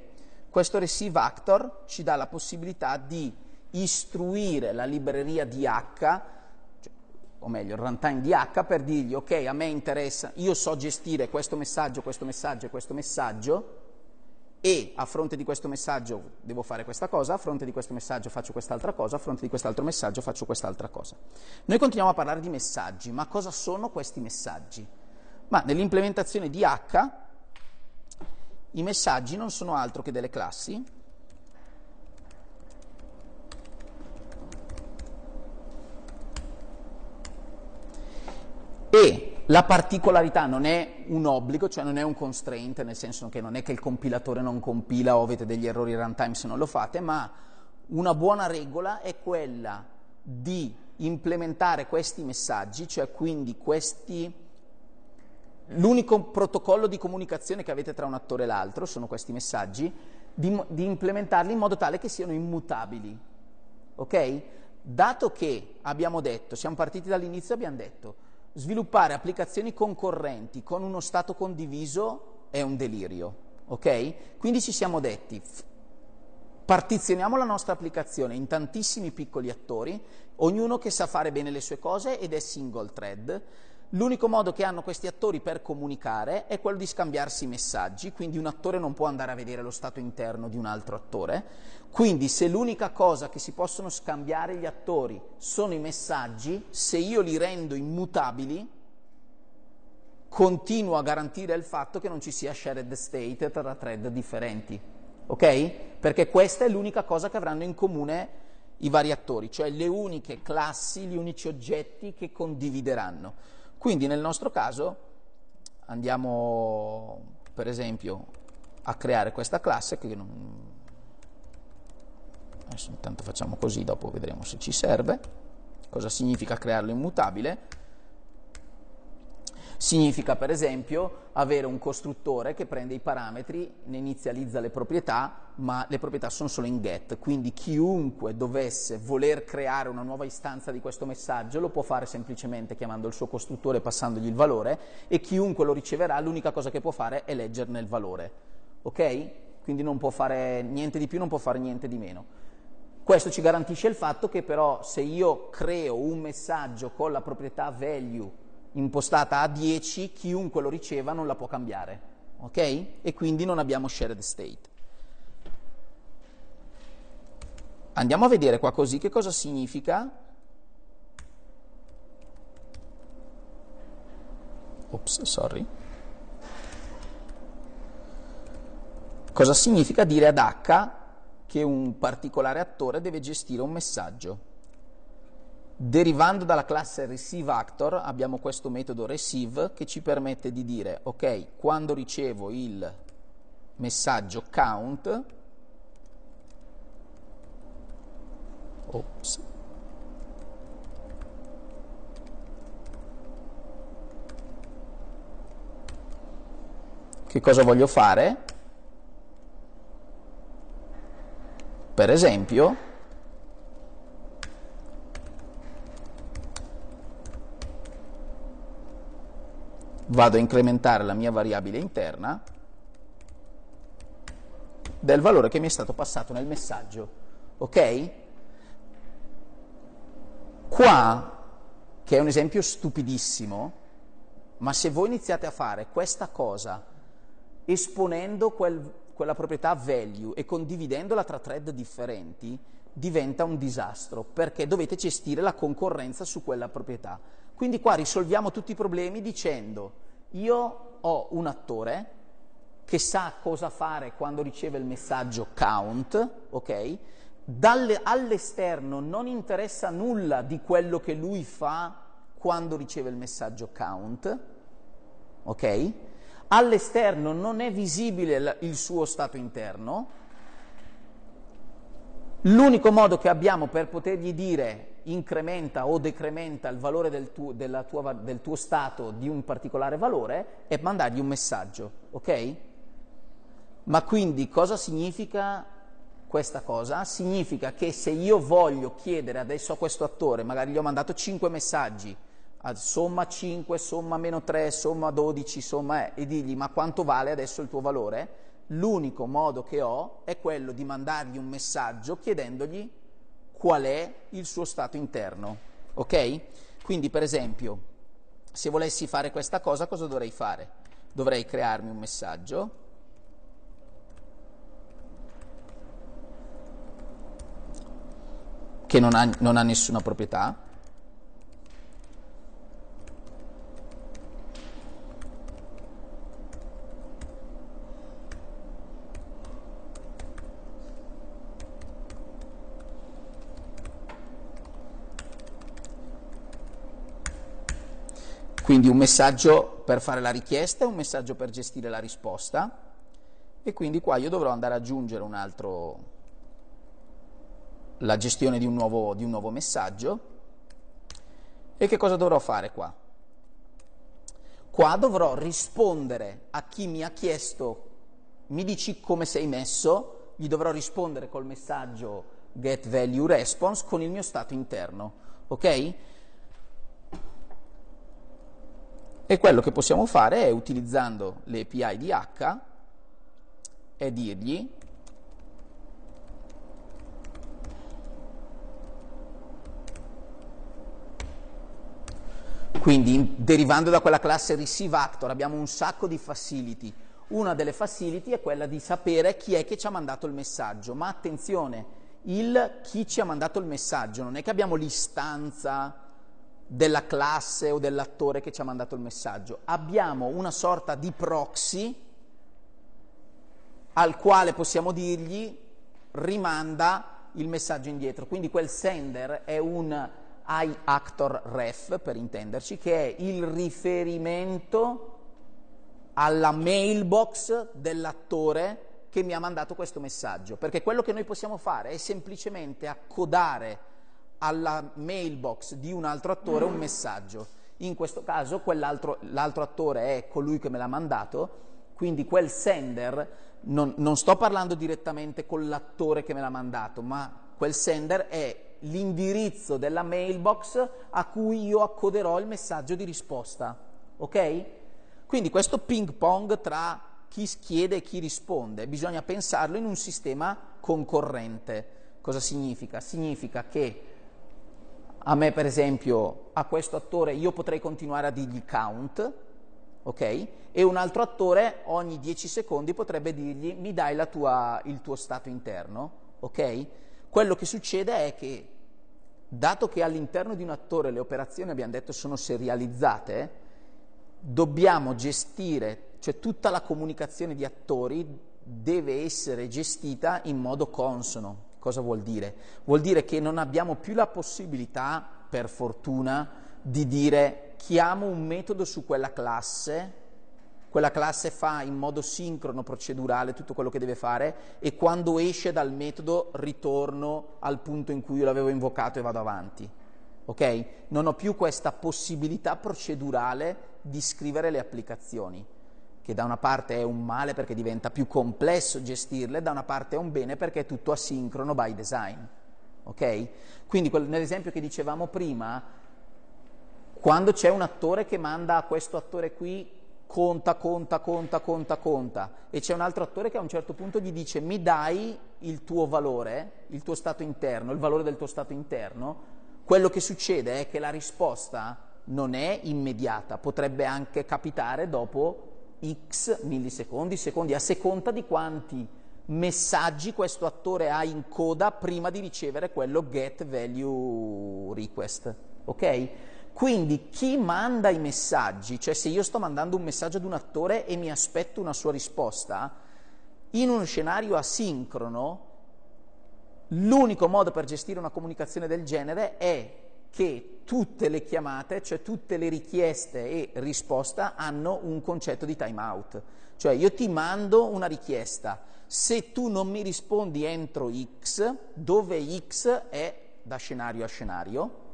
Questo receiveActor ci dà la possibilità di istruire la libreria di H, cioè, o meglio il runtime di H, per dirgli ok, a me interessa, io so gestire questo messaggio, questo messaggio e questo messaggio, e a fronte di questo messaggio devo fare questa cosa, a fronte di questo messaggio faccio quest'altra cosa, a fronte di quest'altro messaggio faccio quest'altra cosa. Noi continuiamo a parlare di messaggi, ma cosa sono questi messaggi? Ma nell'implementazione di H i messaggi non sono altro che delle classi e la particolarità non è un obbligo, cioè non è un constraint, nel senso che non è che il compilatore non compila o avete degli errori runtime se non lo fate, ma una buona regola è quella di implementare questi messaggi, cioè quindi questi l'unico protocollo di comunicazione che avete tra un attore e l'altro sono questi messaggi, di, di, implementarli in modo tale che siano immutabili. Ok? Dato che abbiamo detto, siamo partiti dall'inizio abbiamo detto, sviluppare applicazioni concorrenti con uno stato condiviso è un delirio, ok? Quindi ci siamo detti, partizioniamo la nostra applicazione in tantissimi piccoli attori, ognuno che sa fare bene le sue cose ed è single thread, L'unico modo che hanno questi attori per comunicare è quello di scambiarsi messaggi, quindi un attore non può andare a vedere lo stato interno di un altro attore. Quindi se l'unica cosa che si possono scambiare gli attori sono i messaggi, se io li rendo immutabili, continuo a garantire il fatto che non ci sia shared state tra thread differenti. Ok? Perché questa è l'unica cosa che avranno in comune i vari attori, cioè le uniche classi, gli unici oggetti che condivideranno. Quindi nel nostro caso andiamo per esempio a creare questa classe che non... adesso intanto facciamo così, dopo vedremo se ci serve. Cosa significa crearlo immutabile? Significa per esempio avere un costruttore che prende i parametri, ne inizializza le proprietà, ma le proprietà sono solo in get, quindi chiunque dovesse voler creare una nuova istanza di questo messaggio lo può fare semplicemente chiamando il suo costruttore e passandogli il valore e chiunque lo riceverà l'unica cosa che può fare è leggerne il valore. Ok? Quindi non può fare niente di più, non può fare niente di meno. Questo ci garantisce il fatto che però se io creo un messaggio con la proprietà value impostata a 10, chiunque lo riceva non la può cambiare, ok? E quindi non abbiamo shared state. Andiamo a vedere qua così che cosa significa. Ops, sorry. Cosa significa dire ad H che un particolare attore deve gestire un messaggio? Derivando dalla classe receiveActor abbiamo questo metodo receive che ci permette di dire ok, quando ricevo il messaggio count ops, che cosa voglio fare? Per esempio, vado a incrementare la mia variabile interna del valore che mi è stato passato nel messaggio. Ok? Qua, che è un esempio stupidissimo, ma se voi iniziate a fare questa cosa esponendo quel, quella proprietà value e condividendola tra thread differenti, diventa un disastro, perché dovete gestire la concorrenza su quella proprietà. Quindi qua risolviamo tutti i problemi dicendo io ho un attore che sa cosa fare quando riceve il messaggio count, ok? Dalle, all'esterno non interessa nulla di quello che lui fa quando riceve il messaggio count, ok? All'esterno non è visibile il suo stato interno, L'unico modo che abbiamo per potergli dire incrementa o decrementa il valore del tuo, tua, del tuo, stato di un particolare valore è mandargli un messaggio, ok? Ma quindi cosa significa questa cosa? Significa che se io voglio chiedere adesso a questo attore, magari gli ho mandato 5 messaggi, somma 5, somma meno 3, somma 12, somma è, e dirgli ma quanto vale adesso il tuo valore? l'unico modo che ho è quello di mandargli un messaggio chiedendogli qual è il suo stato interno. Ok? Quindi, per esempio, se volessi fare questa cosa, cosa dovrei fare? Dovrei crearmi un messaggio. che non ha, non ha nessuna proprietà, Quindi un messaggio per fare la richiesta e un messaggio per gestire la risposta e quindi qua io dovrò andare ad aggiungere un altro, la gestione di un, nuovo, di un nuovo messaggio e che cosa dovrò fare qua? Qua dovrò rispondere a chi mi ha chiesto mi dici come sei messo, gli dovrò rispondere col messaggio get value response con il mio stato interno, ok? E quello che possiamo fare è, utilizzando le API di H, è dirgli Quindi, derivando da quella classe ReceiveActor, abbiamo un sacco di facility. Una delle facility è quella di sapere chi è che ci ha mandato il messaggio. Ma attenzione, il chi ci ha mandato il messaggio non è che abbiamo l'istanza della classe o dell'attore che ci ha mandato il messaggio. Abbiamo una sorta di proxy al quale possiamo dirgli rimanda il messaggio indietro. Quindi quel sender è un iActor ref, per intenderci, che è il riferimento alla mailbox dell'attore che mi ha mandato questo messaggio. Perché quello che noi possiamo fare è semplicemente accodare alla mailbox di un altro attore un messaggio. In questo caso l'altro attore è colui che me l'ha mandato, quindi quel sender, non, non sto parlando direttamente con l'attore che me l'ha mandato, ma quel sender è l'indirizzo della mailbox a cui io accoderò il messaggio di risposta. Ok? Quindi questo ping pong tra chi chiede e chi risponde, bisogna pensarlo in un sistema concorrente. Cosa significa? Significa che a me, per esempio, a questo attore io potrei continuare a dirgli count, ok? E un altro attore ogni 10 secondi potrebbe dirgli mi dai tua, il tuo stato interno, ok? Quello che succede è che, dato che all'interno di un attore le operazioni, abbiamo detto, sono serializzate, dobbiamo gestire, cioè tutta la comunicazione di attori deve essere gestita in modo consono. Cosa vuol dire? Vuol dire che non abbiamo più la possibilità, per fortuna, di dire chiamo un metodo su quella classe quella classe fa in modo sincrono, procedurale, tutto quello che deve fare e quando esce dal metodo ritorno al punto in cui io l'avevo invocato e vado avanti. Ok? Non ho più questa possibilità procedurale di scrivere le applicazioni, che da una parte è un male perché diventa più complesso gestirle, da una parte è un bene perché è tutto asincrono by design. Ok? Quindi nell'esempio che dicevamo prima, quando c'è un attore che manda a questo attore qui conta, conta, conta, conta, conta, e c'è un altro attore che a un certo punto gli dice mi dai il tuo valore, il tuo stato interno, il valore del tuo stato interno, quello che succede è che la risposta non è immediata, potrebbe anche capitare dopo x millisecondi, secondi, a seconda di quanti messaggi questo attore ha in coda prima di ricevere quello get value request. Ok? Quindi chi manda i messaggi, cioè se io sto mandando un messaggio ad un attore e mi aspetto una sua risposta, in uno scenario asincrono, l'unico modo per gestire una comunicazione del genere è che tutte le chiamate, cioè tutte le richieste e risposta hanno un concetto di timeout. Cioè io ti mando una richiesta, se tu non mi rispondi entro X, dove X è da scenario a scenario,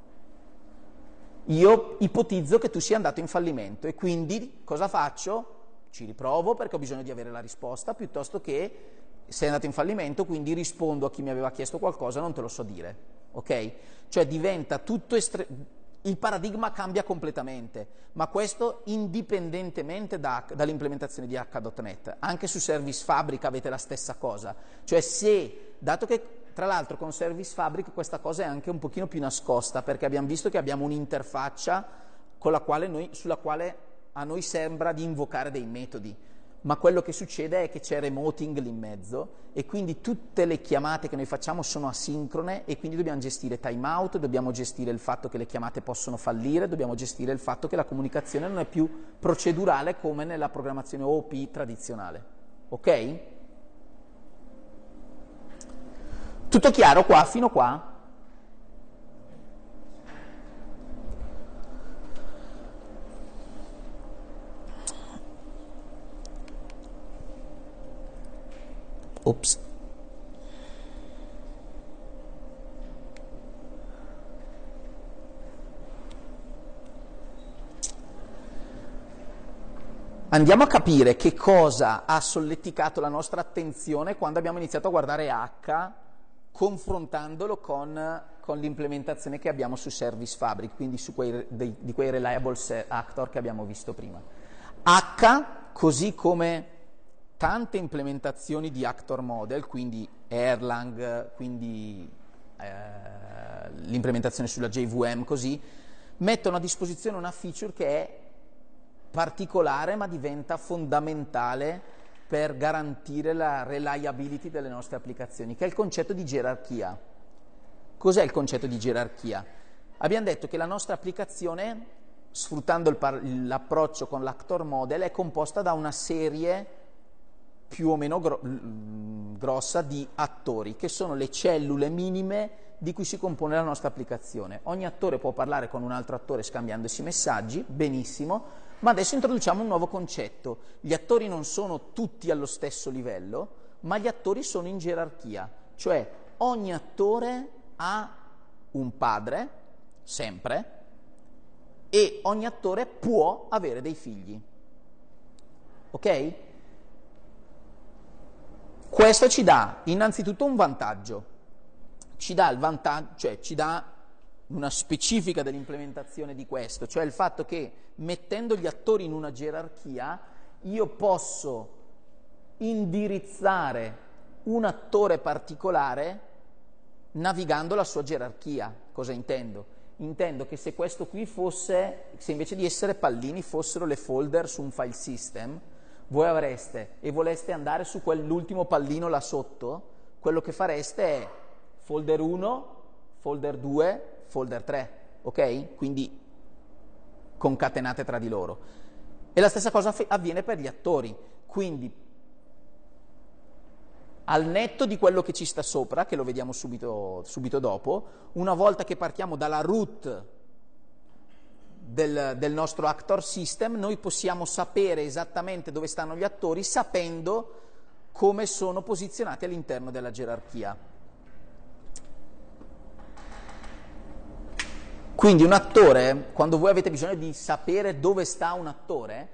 io ipotizzo che tu sia andato in fallimento e quindi cosa faccio? Ci riprovo perché ho bisogno di avere la risposta, piuttosto che sei andato in fallimento, quindi rispondo a chi mi aveva chiesto qualcosa, non te lo so dire. Ok? Cioè diventa tutto estre- il paradigma cambia completamente, ma questo indipendentemente da, dall'implementazione di H.NET. Anche su Service Fabric avete la stessa cosa. Cioè se, dato che tra l'altro con Service Fabric questa cosa è anche un pochino più nascosta perché abbiamo visto che abbiamo un'interfaccia quale noi, sulla quale a noi sembra di invocare dei metodi, ma quello che succede è che c'è remoting lì in mezzo e quindi tutte le chiamate che noi facciamo sono asincrone e quindi dobbiamo gestire timeout, dobbiamo gestire il fatto che le chiamate possono fallire, dobbiamo gestire il fatto che la comunicazione non è più procedurale come nella programmazione OP tradizionale. Ok? Tutto chiaro qua, fino qua? Ops. Andiamo a capire che cosa ha solleticato la nostra attenzione quando abbiamo iniziato a guardare H confrontandolo con, con, l'implementazione che abbiamo su Service Fabric, quindi su quei, dei, di quei reliable actor che abbiamo visto prima. H, così come tante implementazioni di actor model, quindi Erlang, quindi eh, l'implementazione sulla JVM, così, mettono a disposizione una feature che è particolare ma diventa fondamentale per garantire la reliability delle nostre applicazioni, che è il concetto di gerarchia. Cos'è il concetto di gerarchia? Abbiamo detto che la nostra applicazione, sfruttando par- l'approccio con l'actor model, è composta da una serie più o meno gro- grossa di attori, che sono le cellule minime di cui si compone la nostra applicazione. Ogni attore può parlare con un altro attore scambiandosi messaggi, benissimo, ma adesso introduciamo un nuovo concetto. Gli attori non sono tutti allo stesso livello, ma gli attori sono in gerarchia, cioè ogni attore ha un padre, sempre, e ogni attore può avere dei figli. Ok? Questo ci dà innanzitutto un vantaggio, ci dà vantaggio, cioè ci dà una specifica dell'implementazione di questo, cioè il fatto che mettendo gli attori in una gerarchia io posso indirizzare un attore particolare navigando la sua gerarchia. Cosa intendo? Intendo che se questo qui fosse, se invece di essere pallini fossero le folder su un file system, voi avreste e voleste andare su quell'ultimo pallino là sotto, quello che fareste è folder 1, folder 2, folder 3, ok? Quindi concatenate tra di loro. E la stessa cosa avviene per gli attori, quindi al netto di quello che ci sta sopra, che lo vediamo subito, subito dopo, una volta che partiamo dalla root del, del, nostro actor system, noi possiamo sapere esattamente dove stanno gli attori sapendo come sono posizionati all'interno della gerarchia. Quindi un attore, quando voi avete bisogno di sapere dove sta un attore,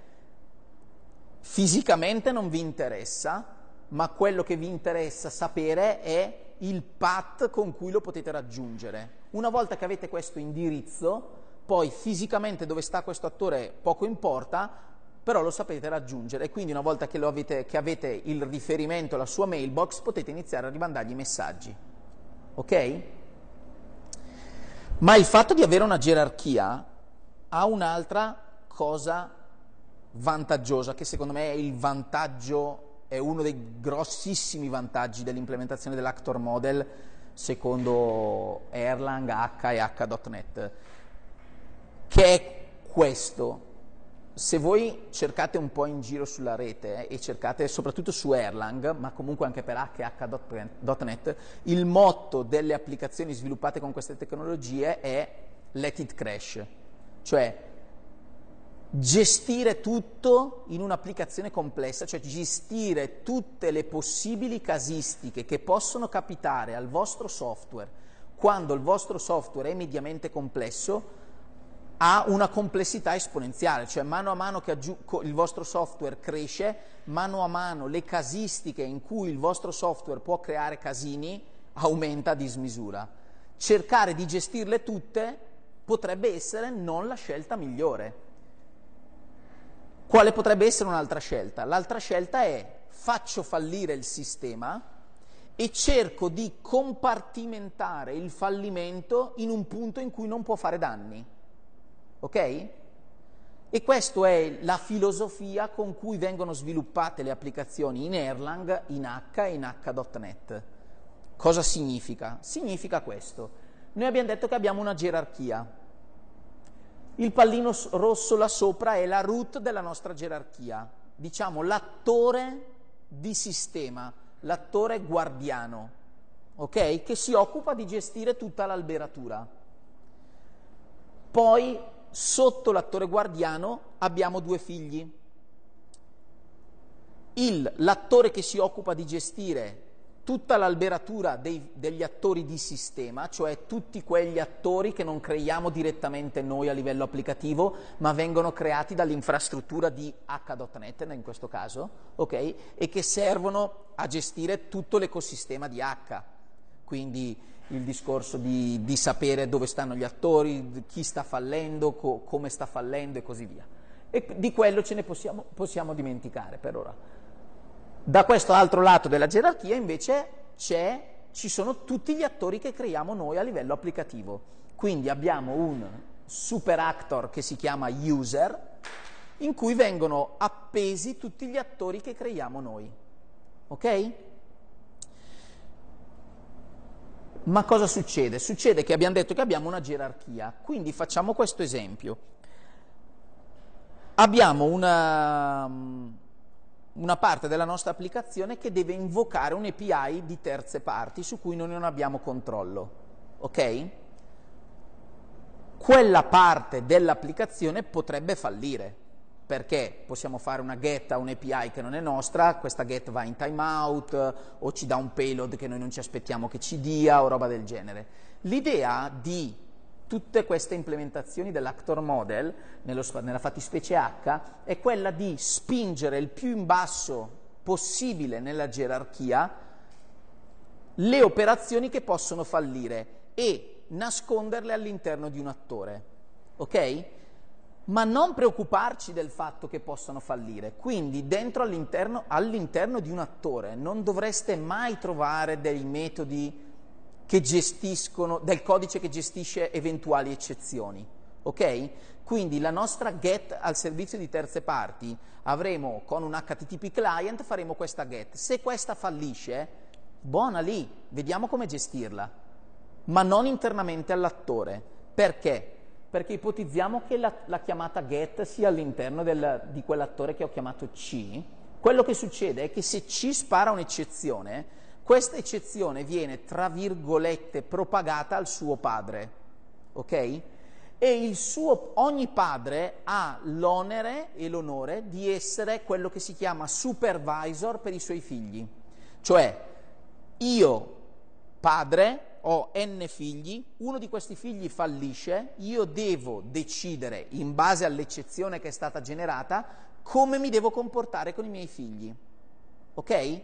fisicamente non vi interessa, ma quello che vi interessa sapere è il path con cui lo potete raggiungere. Una volta che avete questo indirizzo, poi fisicamente dove sta questo attore poco importa, però lo sapete raggiungere e quindi una volta che, avete, che avete il riferimento alla sua mailbox potete iniziare a rimandargli messaggi. Ok? Ma il fatto di avere una gerarchia ha un'altra cosa vantaggiosa, che secondo me è il vantaggio, è uno dei grossissimi vantaggi dell'implementazione dell'actor model secondo Erlang, H e H.NET, che è questo. Se voi cercate un po' in giro sulla rete eh, e cercate soprattutto su Erlang, ma comunque anche per HH.NET, il motto delle applicazioni sviluppate con queste tecnologie è let it crash, cioè gestire tutto in un'applicazione complessa, cioè gestire tutte le possibili casistiche che possono capitare al vostro software quando il vostro software è mediamente complesso ha una complessità esponenziale, cioè mano a mano che il vostro software cresce, mano a mano le casistiche in cui il vostro software può creare casini aumenta a dismisura. Cercare di gestirle tutte potrebbe essere non la scelta migliore. Quale potrebbe essere un'altra scelta? L'altra scelta è faccio fallire il sistema e cerco di compartimentare il fallimento in un punto in cui non può fare danni. Ok? E questa è la filosofia con cui vengono sviluppate le applicazioni in Erlang, in H e in H.NET. Cosa significa? Significa questo. Noi abbiamo detto che abbiamo una gerarchia. Il pallino rosso là sopra è la root della nostra gerarchia, diciamo l'attore di sistema, l'attore guardiano, ok? Che si occupa di gestire tutta l'alberatura. Poi sotto l'attore guardiano abbiamo due figli. Il, l'attore che si occupa di gestire tutta l'alberatura dei, degli attori di sistema, cioè tutti quegli attori che non creiamo direttamente noi a livello applicativo, ma vengono creati dall'infrastruttura di H.NET in questo caso, ok? E che servono a gestire tutto l'ecosistema di H. Quindi il discorso di, di, sapere dove stanno gli attori, chi sta fallendo, co, come sta fallendo e così via. E di quello ce ne possiamo, possiamo dimenticare per ora. Da questo altro lato della gerarchia invece ci sono tutti gli attori che creiamo noi a livello applicativo. Quindi abbiamo un super actor che si chiama user, in cui vengono appesi tutti gli attori che creiamo noi. Ok? Ma cosa succede? Succede che abbiamo detto che abbiamo una gerarchia, quindi facciamo questo esempio. Abbiamo una, una parte della nostra applicazione che deve invocare un API di terze parti su cui noi non abbiamo controllo. Ok? Quella parte dell'applicazione potrebbe fallire perché possiamo fare una get a un API che non è nostra, questa get va in timeout o ci dà un payload che noi non ci aspettiamo che ci dia o roba del genere. L'idea di tutte queste implementazioni dell'actor model, nello, nella fattispecie H, è quella di spingere il più in basso possibile nella gerarchia le operazioni che possono fallire e nasconderle all'interno di un attore. Ok? Ma non preoccuparci del fatto che possano fallire. Quindi, dentro all'interno, all'interno di un attore non dovreste mai trovare dei metodi che gestiscono, del codice che gestisce eventuali eccezioni. Ok? Quindi la nostra get al servizio di terze parti avremo con un HTTP client faremo questa get. Se questa fallisce, buona lì, vediamo come gestirla ma non internamente all'attore. Perché? Perché ipotizziamo che la, la chiamata get sia all'interno del, di quell'attore che ho chiamato C. Quello che succede è che se C spara un'eccezione, questa eccezione viene, tra virgolette, propagata al suo padre. Ok? E suo, ogni padre ha l'onere e l'onore di essere quello che si chiama supervisor per i suoi figli. Cioè, io, padre, ho n figli, uno di questi figli fallisce, io devo decidere, in base all'eccezione che è stata generata, come mi devo comportare con i miei figli. Ok?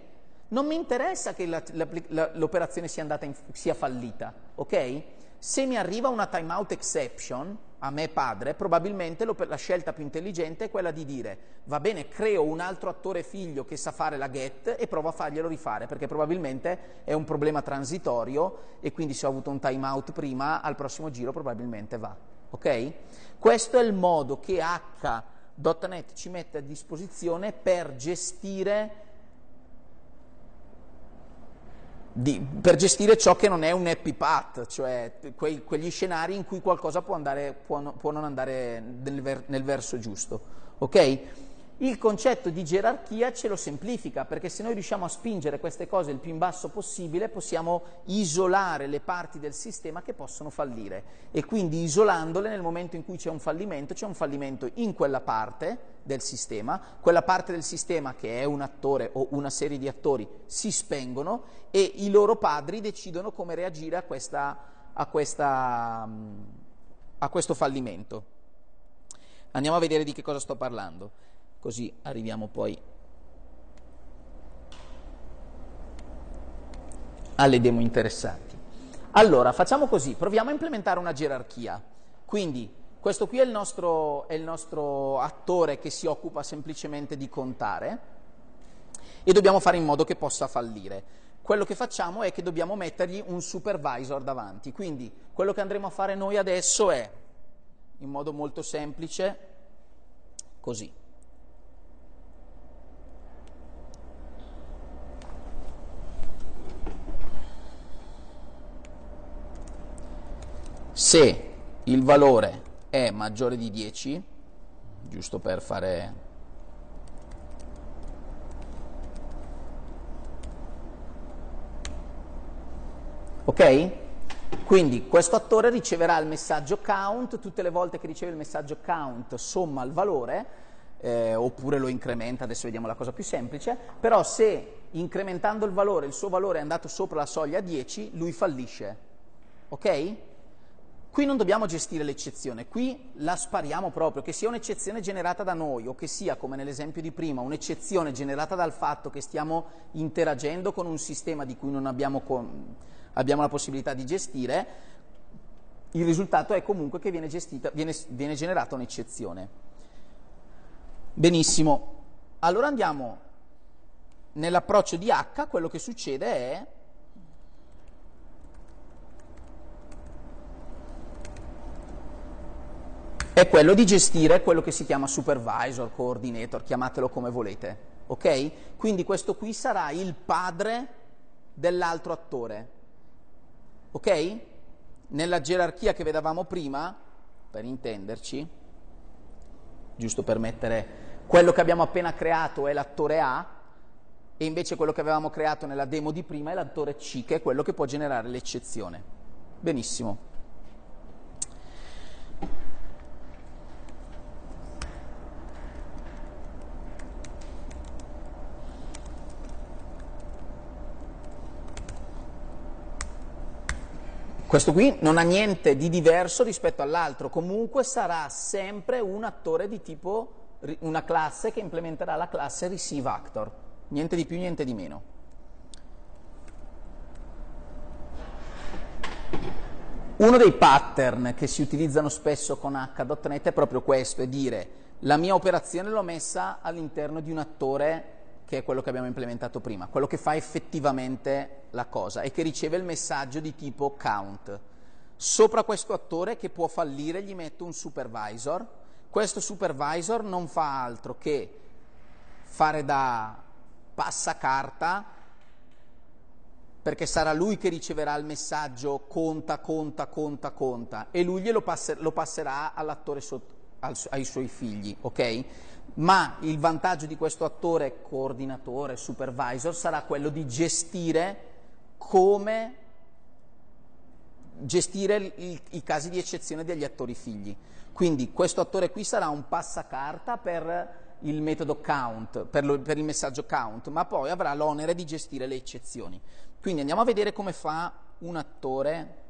Non mi interessa che la, la, l'operazione sia, in, sia fallita, ok? Se mi arriva una timeout exception, a me padre, probabilmente la scelta più intelligente è quella di dire va bene, creo un altro attore figlio che sa fare la get e provo a farglielo rifare, perché probabilmente è un problema transitorio e quindi se ho avuto un timeout prima, al prossimo giro probabilmente va. Ok? Questo è il modo che H.NET ci mette a disposizione per gestire di, per gestire ciò che non è un happy path, cioè quei, quegli scenari in cui qualcosa può, andare, può, può non andare nel, ver, nel verso giusto. Ok? Il concetto di gerarchia ce lo semplifica, perché se noi riusciamo a spingere queste cose il più in basso possibile, possiamo isolare le parti del sistema che possono fallire. E quindi isolandole nel momento in cui c'è un fallimento, c'è un fallimento in quella parte del sistema, quella parte del sistema che è un attore o una serie di attori si spengono e i loro padri decidono come reagire a, questa, a, questa, a questo fallimento. Andiamo a vedere di che cosa sto parlando così arriviamo poi alle demo interessanti. Allora, facciamo così, proviamo a implementare una gerarchia. Quindi, questo qui è il, nostro, è il nostro attore che si occupa semplicemente di contare e dobbiamo fare in modo che possa fallire. Quello che facciamo è che dobbiamo mettergli un supervisor davanti. Quindi, quello che andremo a fare noi adesso è, in modo molto semplice, così. Se il valore è maggiore di 10, giusto per fare Ok? Quindi questo attore riceverà il messaggio count, tutte le volte che riceve il messaggio count somma il valore, eh, oppure lo incrementa, adesso vediamo la cosa più semplice, però se incrementando il valore, il suo valore è andato sopra la soglia 10, lui fallisce. Ok? Qui non dobbiamo gestire l'eccezione, qui la spariamo proprio, che sia un'eccezione generata da noi o che sia, come nell'esempio di prima, un'eccezione generata dal fatto che stiamo interagendo con un sistema di cui non abbiamo, abbiamo la possibilità di gestire, il risultato è comunque che viene, gestita, viene, viene generata un'eccezione. Benissimo, allora andiamo nell'approccio di H, quello che succede è è quello di gestire quello che si chiama supervisor, coordinator, chiamatelo come volete. Ok? Quindi questo qui sarà il padre dell'altro attore. Ok? Nella gerarchia che vedevamo prima, per intenderci, giusto per mettere quello che abbiamo appena creato è l'attore A e invece quello che avevamo creato nella demo di prima è l'attore C, che è quello che può generare l'eccezione. Benissimo. Questo qui non ha niente di diverso rispetto all'altro, comunque sarà sempre un attore di tipo, una classe che implementerà la classe receive actor, niente di più, niente di meno. Uno dei pattern che si utilizzano spesso con H.NET è proprio questo, è dire la mia operazione l'ho messa all'interno di un attore che è quello che abbiamo implementato prima, quello che fa effettivamente la cosa e che riceve il messaggio di tipo count. Sopra questo attore che può fallire gli metto un supervisor, questo supervisor non fa altro che fare da passacarta perché sarà lui che riceverà il messaggio conta, conta, conta, conta e lui glielo passer- lo passerà all'attore sotto, ai suoi figli, ok? Ma il vantaggio di questo attore coordinatore, supervisor, sarà quello di gestire come gestire il, i casi di eccezione degli attori figli. Quindi questo attore qui sarà un passacarta per il metodo count, per, lo, per il messaggio count, ma poi avrà l'onere di gestire le eccezioni. Quindi andiamo a vedere come fa un attore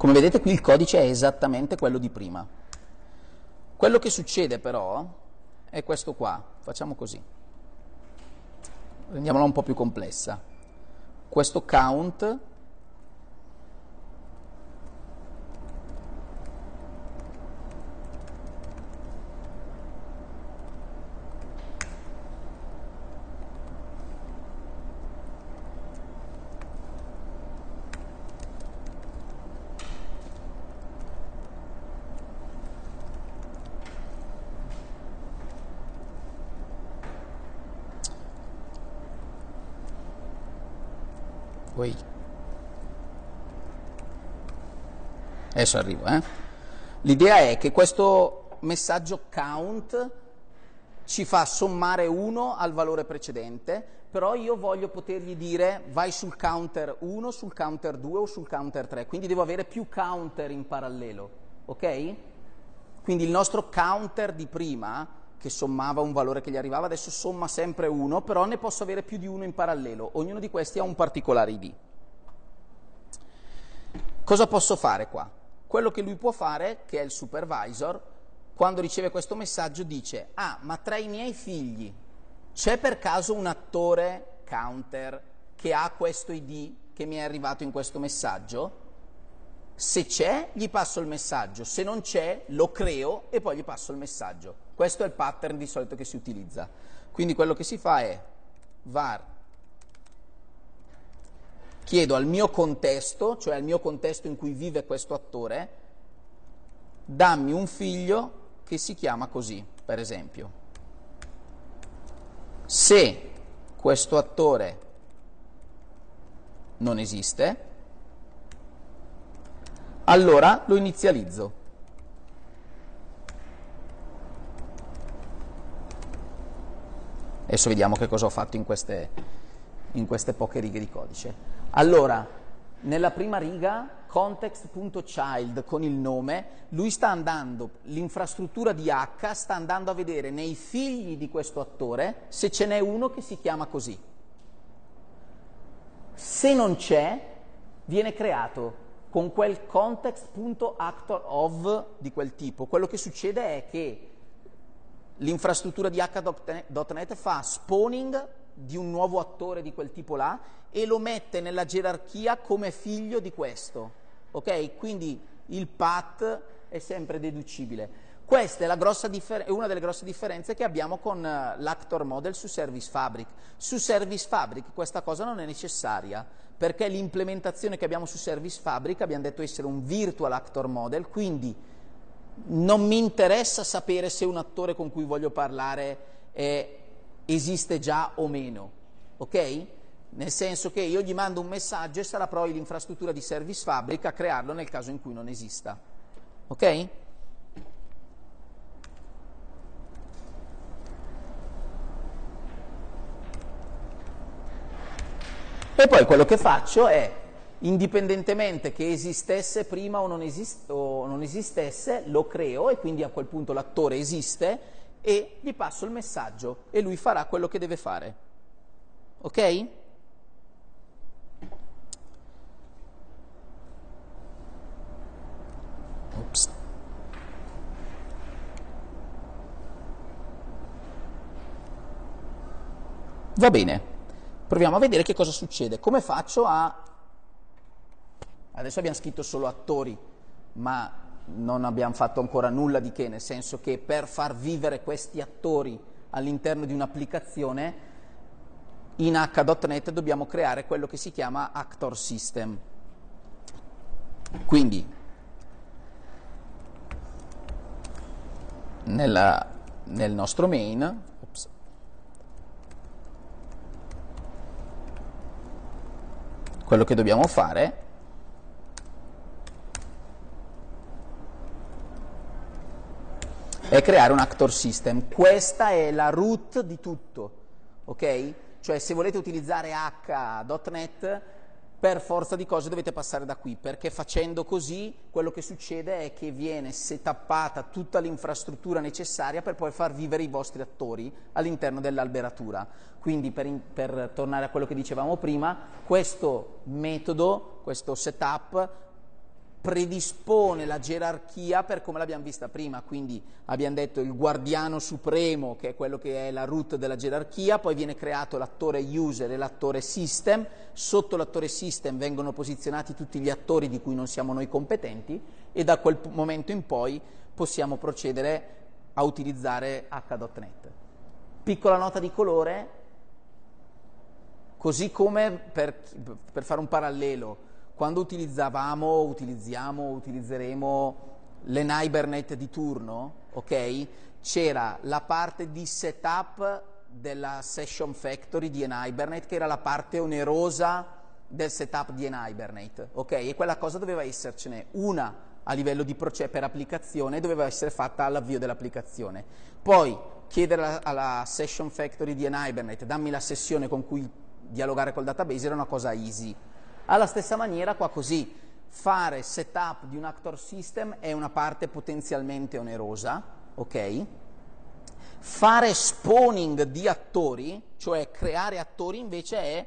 Come vedete qui il codice è esattamente quello di prima. Quello che succede però è questo qua, facciamo così, rendiamola un po' più complessa. Questo count Poi... Adesso arrivo, eh. L'idea è che questo messaggio count ci fa sommare 1 al valore precedente, però io voglio potergli dire vai sul counter 1, sul counter 2 o sul counter 3, quindi devo avere più counter in parallelo, ok? Quindi il nostro counter di prima, che sommava un valore che gli arrivava, adesso somma sempre 1, però ne posso avere più di uno in parallelo, ognuno di questi ha un particolare ID. Cosa posso fare qua? Quello che lui può fare, che è il supervisor, quando riceve questo messaggio dice, ah, ma tra i miei figli c'è per caso un attore counter che ha questo ID che mi è arrivato in questo messaggio? Se c'è, gli passo il messaggio, se non c'è, lo creo e poi gli passo il messaggio. Questo è il pattern di solito che si utilizza. Quindi quello che si fa è var chiedo al mio contesto, cioè al mio contesto in cui vive questo attore, dammi un figlio che si chiama così, per esempio. Se questo attore non esiste, allora lo inizializzo. Adesso vediamo che cosa ho fatto in queste, in queste poche righe di codice. Allora, nella prima riga, context.child con il nome, lui sta andando, l'infrastruttura di H sta andando a vedere nei figli di questo attore se ce n'è uno che si chiama così. Se non c'è, viene creato con quel context.actorOf di quel tipo. Quello che succede è che l'infrastruttura di H.NET fa spawning di un nuovo attore di quel tipo là e lo mette nella gerarchia come figlio di questo. Ok? Quindi il path è sempre deducibile. Questa è, differ- una delle grosse differenze che abbiamo con uh, l'actor model su Service Fabric. Su Service Fabric questa cosa non è necessaria, perché l'implementazione che abbiamo su Service Fabric abbiamo detto essere un virtual actor model, quindi non mi interessa sapere se un attore con cui voglio parlare è, esiste già o meno, ok? nel senso che io gli mando un messaggio e sarà poi l'infrastruttura di Service Fabric a crearlo nel caso in cui non esista. Ok? E poi quello che faccio è, indipendentemente che esistesse prima o non, esist- o non esistesse, lo creo e quindi a quel punto l'attore esiste e gli passo il messaggio e lui farà quello che deve fare. Ok? Ops. Va bene, proviamo a vedere che cosa succede. Come faccio a... Adesso abbiamo scritto solo attori, ma non abbiamo fatto ancora nulla di che, nel senso che per far vivere questi attori all'interno di un'applicazione, in H.NET dobbiamo creare quello che si chiama Actor System. Quindi, nella, nel nostro main, ops, quello che dobbiamo fare è creare un actor system. Questa è la root di tutto, ok? Cioè se volete utilizzare H.NET per forza di cose dovete passare da qui, perché facendo così quello che succede è che viene setappata tutta l'infrastruttura necessaria per poi far vivere i vostri attori all'interno dell'alberatura. Quindi per, in, per tornare a quello che dicevamo prima, questo metodo, questo setup predispone la gerarchia per come l'abbiamo vista prima, quindi abbiamo detto il guardiano supremo che è quello che è la root della gerarchia, poi viene creato l'attore user e l'attore system, sotto l'attore system vengono posizionati tutti gli attori di cui non siamo noi competenti e da quel momento in poi possiamo procedere a utilizzare H.NET. Piccola nota di colore, così come per, per fare un parallelo, quando utilizzavamo, utilizziamo, utilizzeremo l'Enhibernate di turno, ok? C'era la parte di setup della session factory di Enhibernate che era la parte onerosa del setup di Enhibernate, ok? E quella cosa doveva essercene una a livello di processo per applicazione doveva essere fatta all'avvio dell'applicazione. Poi chiedere alla session factory di Enhibernate dammi la sessione con cui dialogare col database era una cosa easy alla stessa maniera qua così, fare setup di un actor system è una parte potenzialmente onerosa, ok? Fare spawning di attori, cioè creare attori invece è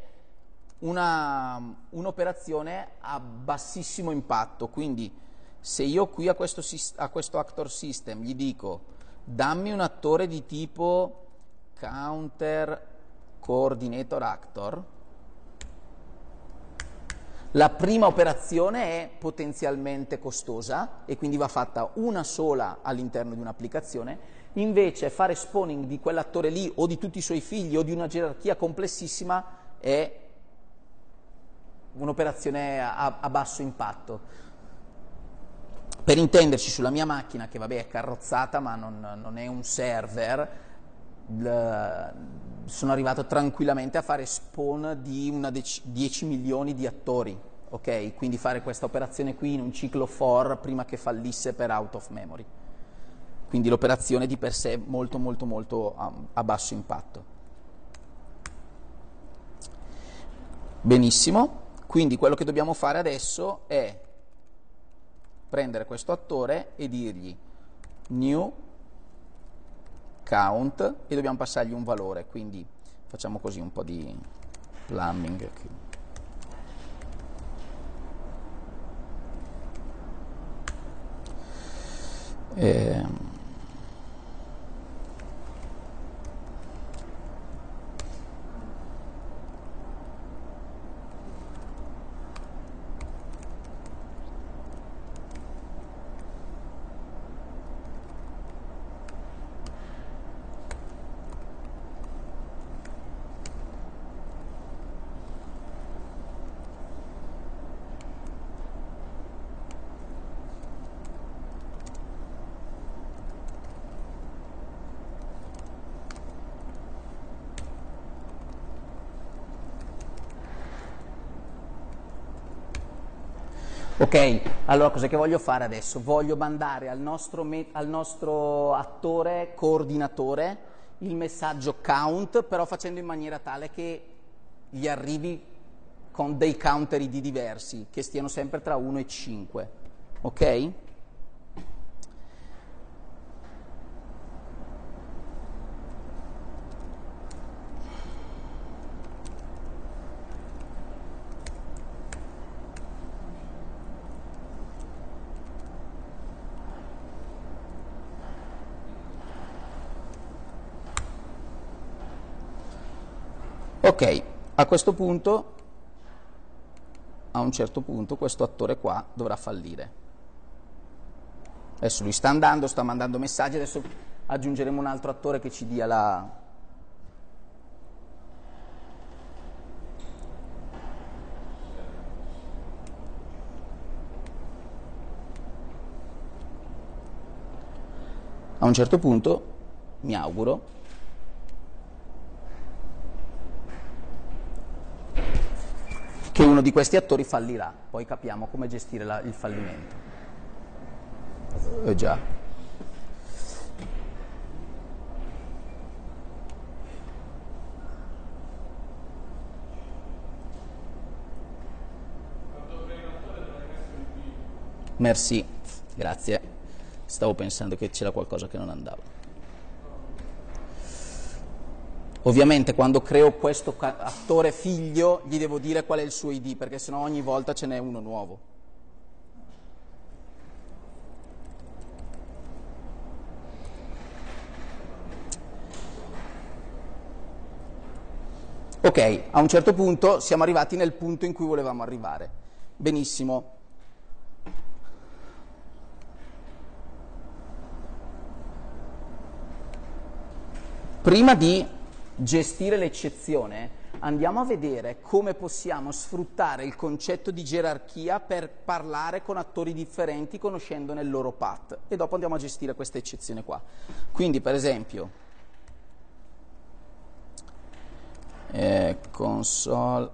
una, un'operazione a bassissimo impatto, quindi se io qui a questo, a questo actor system gli dico dammi un attore di tipo counter coordinator actor, la prima operazione è potenzialmente costosa e quindi va fatta una sola all'interno di un'applicazione, invece fare spawning di quell'attore lì o di tutti i suoi figli o di una gerarchia complessissima è un'operazione a, a basso impatto. Per intenderci sulla mia macchina, che vabbè è carrozzata ma non, non è un server, sono arrivato tranquillamente a fare spawn di una dec- 10 milioni di attori, ok? Quindi fare questa operazione qui in un ciclo for prima che fallisse per out of memory. Quindi l'operazione di per sé molto molto molto a, a basso impatto. Benissimo, quindi quello che dobbiamo fare adesso è prendere questo attore e dirgli new count e dobbiamo passargli un valore, quindi facciamo così un po' di plumbing. Eh, Ok, allora cosa che voglio fare adesso? Voglio mandare al nostro, al nostro, attore coordinatore il messaggio count, però facendo in maniera tale che gli arrivi con dei counter ID diversi, che stiano sempre tra 1 e 5. Ok? Ok, a questo punto, a un certo punto, questo attore qua dovrà fallire. Adesso lui sta andando, sta mandando messaggi, adesso aggiungeremo un altro attore che ci dia la... A un certo punto, mi auguro, uno di questi attori fallirà, poi capiamo come gestire la, il fallimento. Eh già. Merci, grazie. Stavo pensando che c'era qualcosa che non andava. Ovviamente quando creo questo attore figlio gli devo dire qual è il suo ID, perché sennò ogni volta ce n'è uno nuovo. Ok, a un certo punto siamo arrivati nel punto in cui volevamo arrivare. Benissimo. Prima di gestire l'eccezione, andiamo a vedere come possiamo sfruttare il concetto di gerarchia per parlare con attori differenti conoscendone il loro path e dopo andiamo a gestire questa eccezione qua. Quindi, per esempio, eh, console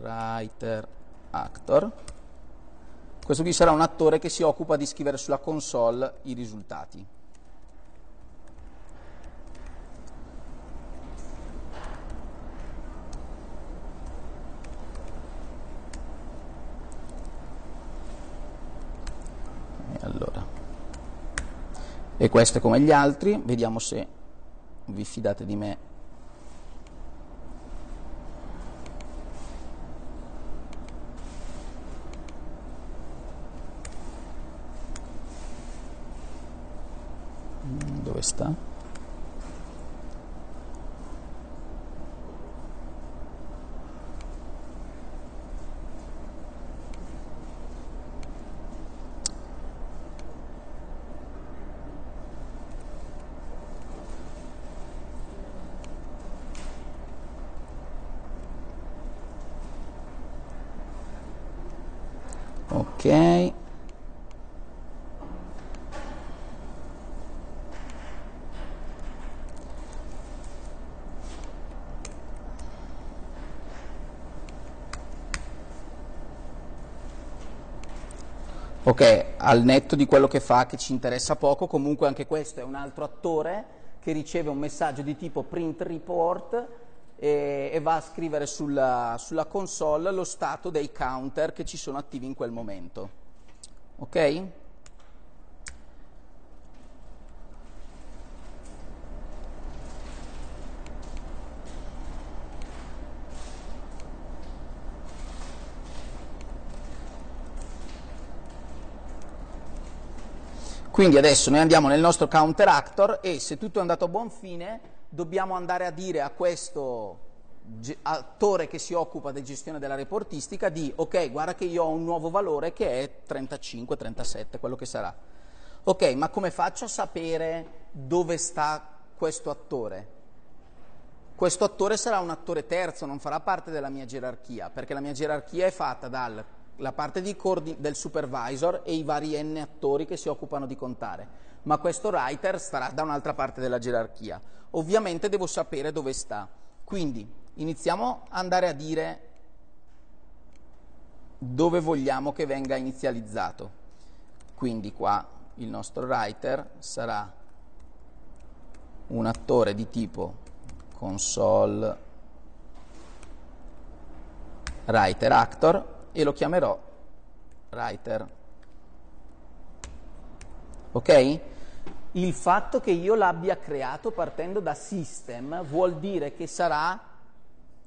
writer actor. Questo qui sarà un attore che si occupa di scrivere sulla console i risultati. E allora. E questo è come gli altri, vediamo se vi fidate di me. Questa ok Ok, al netto di quello che fa che ci interessa poco, comunque anche questo è un altro attore che riceve un messaggio di tipo print report e, e va a scrivere sulla, sulla console lo stato dei counter che ci sono attivi in quel momento. Ok? Quindi adesso noi andiamo nel nostro counter actor e se tutto è andato a buon fine dobbiamo andare a dire a questo attore che si occupa di gestione della reportistica di ok guarda che io ho un nuovo valore che è 35, 37, quello che sarà. Ok, ma come faccio a sapere dove sta questo attore? Questo attore sarà un attore terzo, non farà parte della mia gerarchia, perché la mia gerarchia è fatta dal la parte del supervisor e i vari n attori che si occupano di contare, ma questo writer starà da un'altra parte della gerarchia. Ovviamente devo sapere dove sta. Quindi iniziamo ad andare a dire dove vogliamo che venga inizializzato. Quindi qua il nostro writer sarà un attore di tipo console writer actor e lo chiamerò writer. Ok? Il fatto che io l'abbia creato partendo da system vuol dire che sarà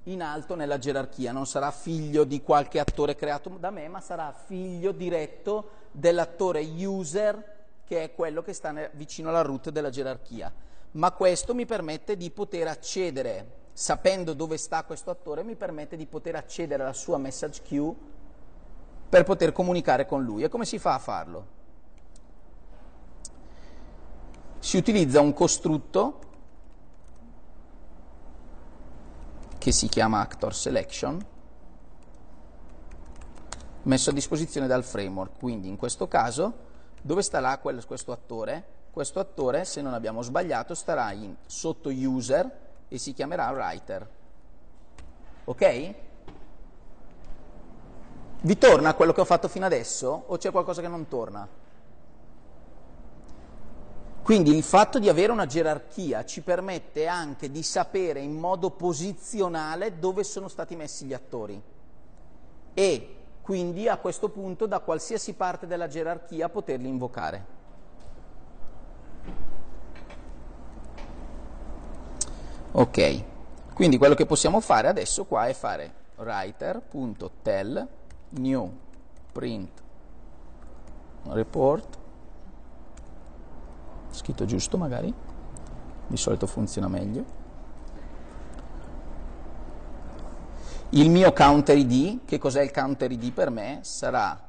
in alto nella gerarchia, non sarà figlio di qualche attore creato da me, ma sarà figlio diretto dell'attore user che è quello che sta vicino alla root della gerarchia. Ma questo mi permette di poter accedere sapendo dove sta questo attore, mi permette di poter accedere alla sua message queue per poter comunicare con lui. E come si fa a farlo? Si utilizza un costrutto che si chiama Actor Selection, messo a disposizione dal framework. Quindi in questo caso, dove starà questo attore? Questo attore, se non abbiamo sbagliato, starà in, sotto user e si chiamerà writer. Ok? Vi torna quello che ho fatto fino adesso o c'è qualcosa che non torna? Quindi il fatto di avere una gerarchia ci permette anche di sapere in modo posizionale dove sono stati messi gli attori e quindi a questo punto da qualsiasi parte della gerarchia poterli invocare. Ok, quindi quello che possiamo fare adesso qua è fare writer.tell new print report. Scritto giusto magari. Di solito funziona meglio. Il mio counter id che cos'è il counter id per me? Sarà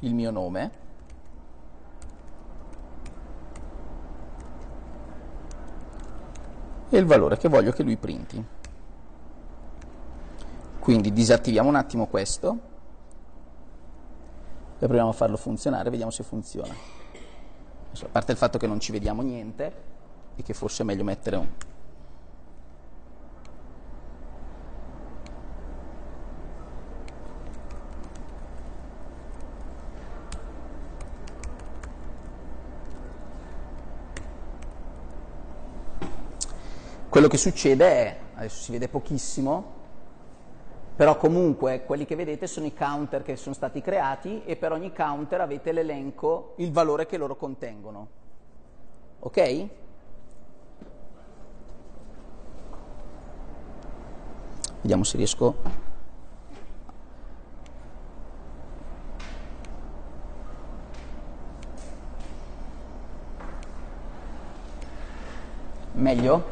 il mio nome. E il valore che voglio che lui printi. Quindi disattiviamo un attimo questo e proviamo a farlo funzionare, vediamo se funziona. A parte il fatto che non ci vediamo niente e che forse è meglio mettere un, Quello che succede è, adesso si vede pochissimo, però comunque quelli che vedete sono i counter che sono stati creati e per ogni counter avete l'elenco, il valore che loro contengono. Ok? Vediamo se riesco Meglio?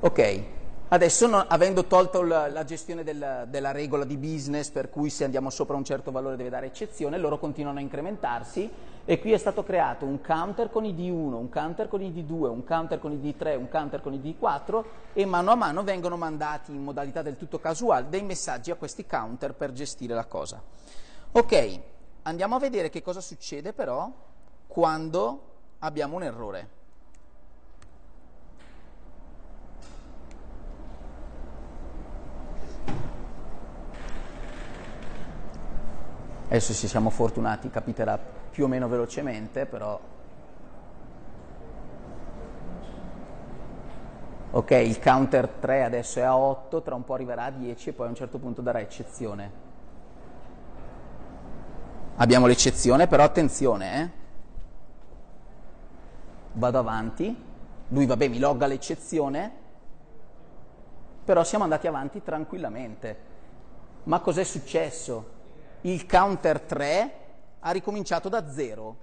Ok, adesso no, avendo tolto la, la gestione del, della regola di business per cui se andiamo sopra un certo valore deve dare eccezione, loro continuano a incrementarsi e qui è stato creato un counter con id 1, un counter con id 2, un counter con id 3, un counter con id 4 e mano a mano vengono mandati in modalità del tutto casuale dei messaggi a questi counter per gestire la cosa. Ok, andiamo a vedere che cosa succede però quando abbiamo un errore. Adesso se siamo fortunati capiterà più o meno velocemente, però... Ok, il counter 3 adesso è a 8, tra un po' arriverà a 10 e poi a un certo punto darà eccezione. Abbiamo l'eccezione, però attenzione, eh? Vado avanti, lui vabbè mi logga l'eccezione, però siamo andati avanti tranquillamente. Ma cos'è successo? Il counter 3 ha ricominciato da zero.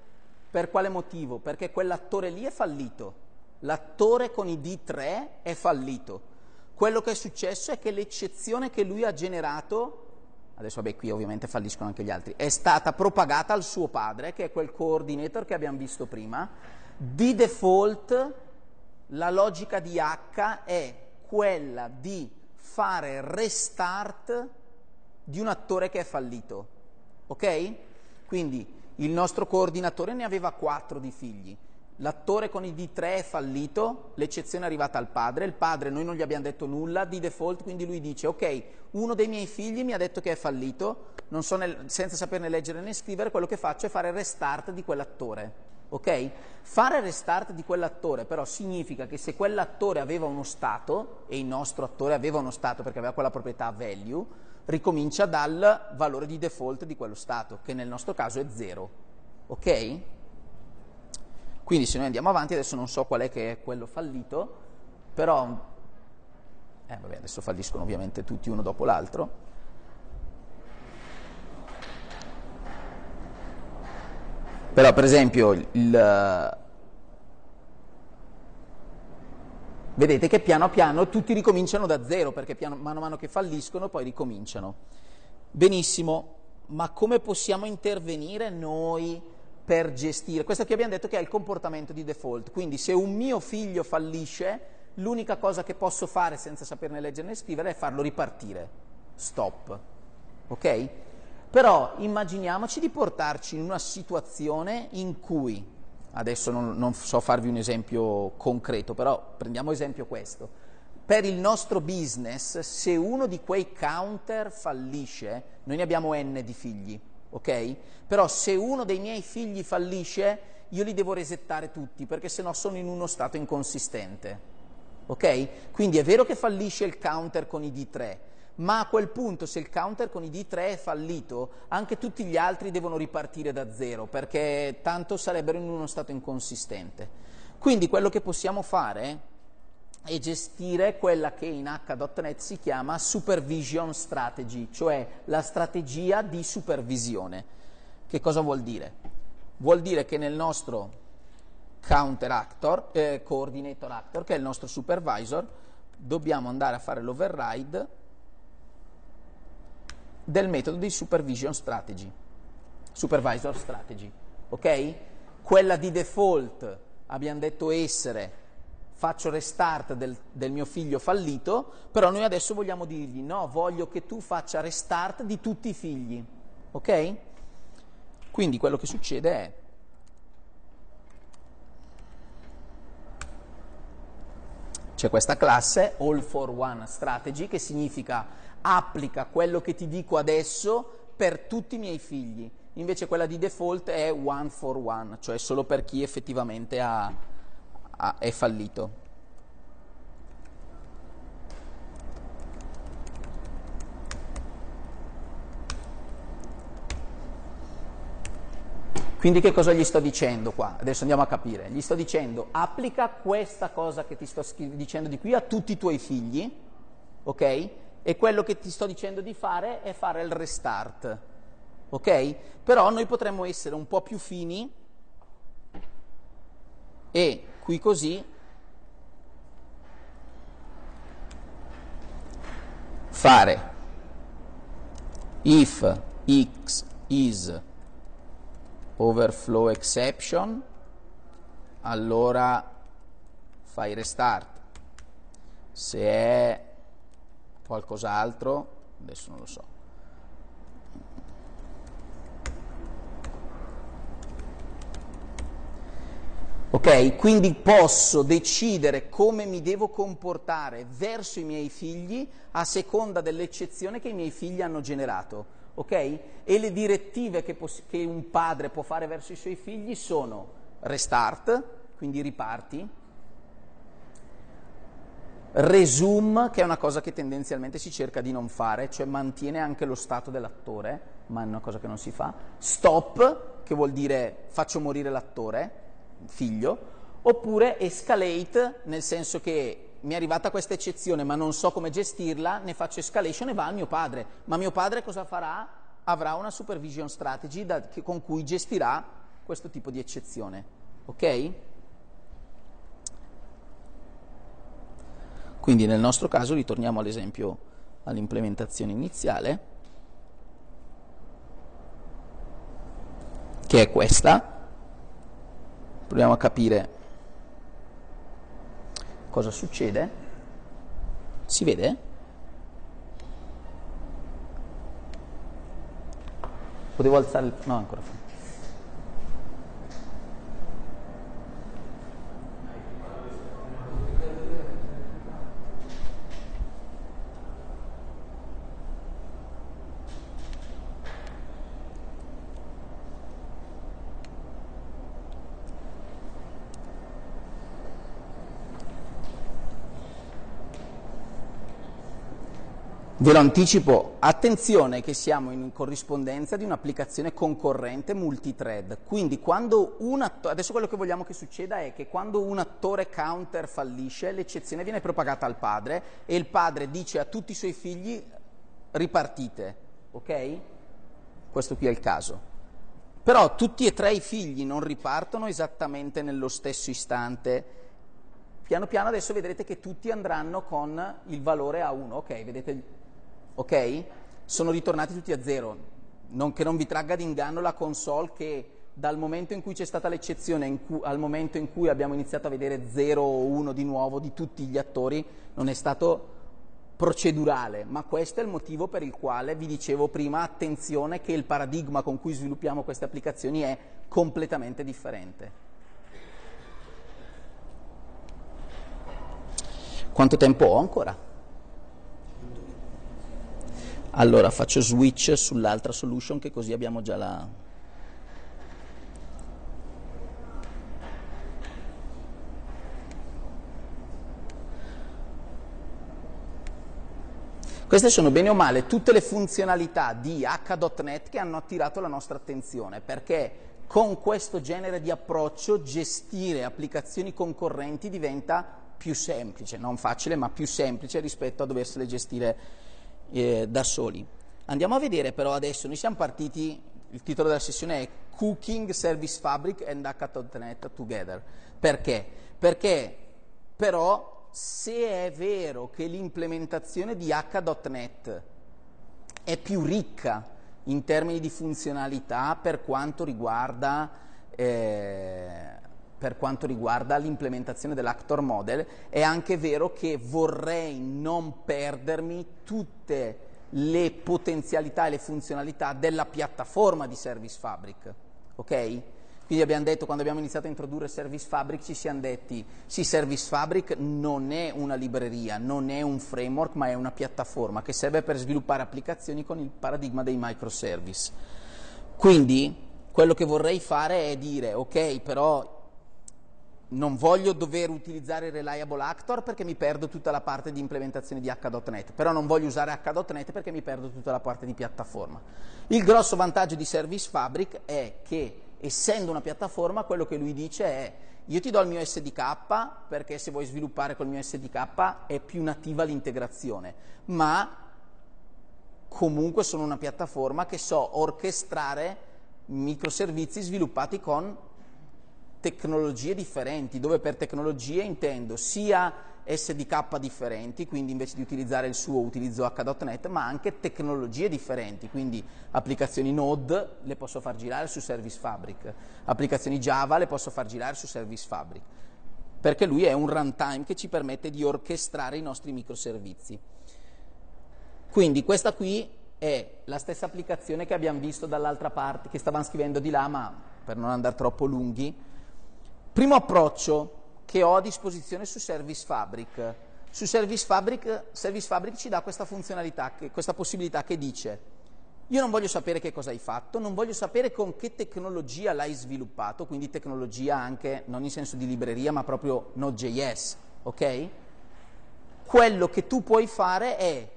Per quale motivo? Perché quell'attore lì è fallito. L'attore con i D3 è fallito. Quello che è successo è che l'eccezione che lui ha generato, adesso vabbè qui ovviamente falliscono anche gli altri, è stata propagata al suo padre, che è quel coordinator che abbiamo visto prima. Di default la logica di H è quella di fare restart di un attore che è fallito. Ok? Quindi il nostro coordinatore ne aveva quattro di figli. L'attore con i D3 è fallito, l'eccezione è arrivata al padre, il padre noi non gli abbiamo detto nulla di default, quindi lui dice ok, uno dei miei figli mi ha detto che è fallito, nel, senza saperne leggere né scrivere, quello che faccio è fare restart di quell'attore. Ok? Fare restart di quell'attore però significa che se quell'attore aveva uno stato, e il nostro attore aveva uno stato perché aveva quella proprietà value, ricomincia dal valore di default di quello stato, che nel nostro caso è 0. Ok? Quindi se noi andiamo avanti, adesso non so qual è che è quello fallito, però... Eh, vabbè, adesso falliscono ovviamente tutti uno dopo l'altro. Però per esempio il, Vedete che piano piano tutti ricominciano da zero, perché piano, mano a mano che falliscono poi ricominciano. Benissimo, ma come possiamo intervenire noi per gestire? Questo qui abbiamo detto che è il comportamento di default, quindi se un mio figlio fallisce, l'unica cosa che posso fare senza saperne leggere né scrivere è farlo ripartire. Stop. Ok? Però immaginiamoci di portarci in una situazione in cui, adesso non, non so farvi un esempio concreto, però prendiamo esempio questo, per il nostro business, se uno di quei counter fallisce, noi ne abbiamo n di figli, ok? Però se uno dei miei figli fallisce, io li devo resettare tutti, perché sennò sono in uno stato inconsistente, ok? Quindi è vero che fallisce il counter con i D3, ma a quel punto se il counter con i D3 è fallito, anche tutti gli altri devono ripartire da zero, perché tanto sarebbero in uno stato inconsistente. Quindi quello che possiamo fare è gestire quella che in H.NET si chiama supervision strategy, cioè la strategia di supervisione. Che cosa vuol dire? Vuol dire che nel nostro counter actor, eh, coordinator actor, che è il nostro supervisor, dobbiamo andare a fare l'override del metodo di supervision strategy, supervisor strategy, ok? Quella di default abbiamo detto essere faccio restart del, del, mio figlio fallito, però noi adesso vogliamo dirgli no, voglio che tu faccia restart di tutti i figli, ok? Quindi quello che succede è c'è questa classe all for one strategy che significa applica quello che ti dico adesso per tutti i miei figli. Invece quella di default è one for one, cioè solo per chi effettivamente ha, ha, è fallito. Quindi che cosa gli sto dicendo qua? Adesso andiamo a capire. Gli sto dicendo applica questa cosa che ti sto dicendo di qui a tutti i tuoi figli, ok? E quello che ti sto dicendo di fare è fare il restart. Ok? Però noi potremmo essere un po' più fini e qui così fare if x is overflow exception allora fai restart se è qualcos'altro, adesso non lo so. Ok, quindi posso decidere come mi devo comportare verso i miei figli a seconda dell'eccezione che i miei figli hanno generato. Ok? E le direttive che, poss- che un padre può fare verso i suoi figli sono restart, quindi riparti, Resume, che è una cosa che tendenzialmente si cerca di non fare, cioè mantiene anche lo stato dell'attore, ma è una cosa che non si fa. Stop, che vuol dire faccio morire l'attore, figlio, oppure escalate, nel senso che mi è arrivata questa eccezione ma non so come gestirla, ne faccio escalation e va al mio padre. Ma mio padre cosa farà? Avrà una supervision strategy da, che, con cui gestirà questo tipo di eccezione. Ok? Quindi nel nostro caso ritorniamo all'esempio all'implementazione iniziale, che è questa. Proviamo a capire cosa succede. Si vede? Potevo alzare il... no, ancora Ve lo anticipo, attenzione che siamo in corrispondenza di un'applicazione concorrente multithread, quindi quando un attore, adesso quello che vogliamo che succeda è che quando un attore counter fallisce, l'eccezione viene propagata al padre e il padre dice a tutti i suoi figli ripartite, ok? Questo qui è il caso. Però tutti e tre i figli non ripartono esattamente nello stesso istante piano piano adesso vedrete che tutti andranno con il valore a 1, ok? Vedete? Ok? Sono ritornati tutti a 0. Non, che non vi tragga d'inganno la console che dal momento in cui c'è stata l'eccezione al momento in cui abbiamo iniziato a vedere 0 o 1 di nuovo di tutti gli attori non è stato procedurale, ma questo è il motivo per il quale vi dicevo prima attenzione che il paradigma con cui sviluppiamo queste applicazioni è completamente differente. Quanto tempo ho ancora? Allora faccio switch sull'altra solution che così abbiamo già la, Queste sono bene o male tutte le funzionalità di H.NET che hanno attirato la nostra attenzione, perché con questo genere di approccio gestire applicazioni concorrenti diventa più semplice, non facile ma più semplice rispetto a doversele gestire eh, da soli. Andiamo a vedere però adesso, noi siamo partiti, il titolo della sessione è Cooking Service Fabric and H.NET Together. Perché? Perché però se è vero che l'implementazione di H.NET è più ricca in termini di funzionalità per quanto riguarda, eh, per quanto riguarda l'implementazione dell'Actor Model, è anche vero che vorrei non perdermi tutte le potenzialità e le funzionalità della piattaforma di Service Fabric. Okay? Quindi abbiamo detto, quando abbiamo iniziato a introdurre Service Fabric, ci siamo detti, sì, Service Fabric non è una libreria, non è un framework, ma è una piattaforma che serve per sviluppare applicazioni con il paradigma dei microservice. Quindi, quello che vorrei fare è dire, ok, però non voglio dover utilizzare il Reliable Actor perché mi perdo tutta la parte di implementazione di H.NET, però non voglio usare H.NET perché mi perdo tutta la parte di piattaforma. Il grosso vantaggio di Service Fabric è che essendo una piattaforma, quello che lui dice è io ti do il mio SDK perché se vuoi sviluppare col mio SDK è più nativa l'integrazione, ma comunque sono una piattaforma che so orchestrare microservizi sviluppati con tecnologie differenti, dove per tecnologie intendo sia SDK differenti, quindi invece di utilizzare il suo utilizzo H.NET, ma anche tecnologie differenti, quindi applicazioni Node le posso far girare su Service Fabric, applicazioni Java le posso far girare su Service Fabric, perché lui è un runtime che ci permette di orchestrare i nostri microservizi. Quindi questa qui è la stessa applicazione che abbiamo visto dall'altra parte, che stavamo scrivendo di là, ma per non andare troppo lunghi. Primo approccio, che ho a disposizione su Service Fabric. Su Service Fabric, Service Fabric ci dà questa funzionalità, che, questa possibilità che dice io non voglio sapere che cosa hai fatto, non voglio sapere con che tecnologia l'hai sviluppato, quindi tecnologia anche non in senso di libreria, ma proprio Node.js, ok? Quello che tu puoi fare è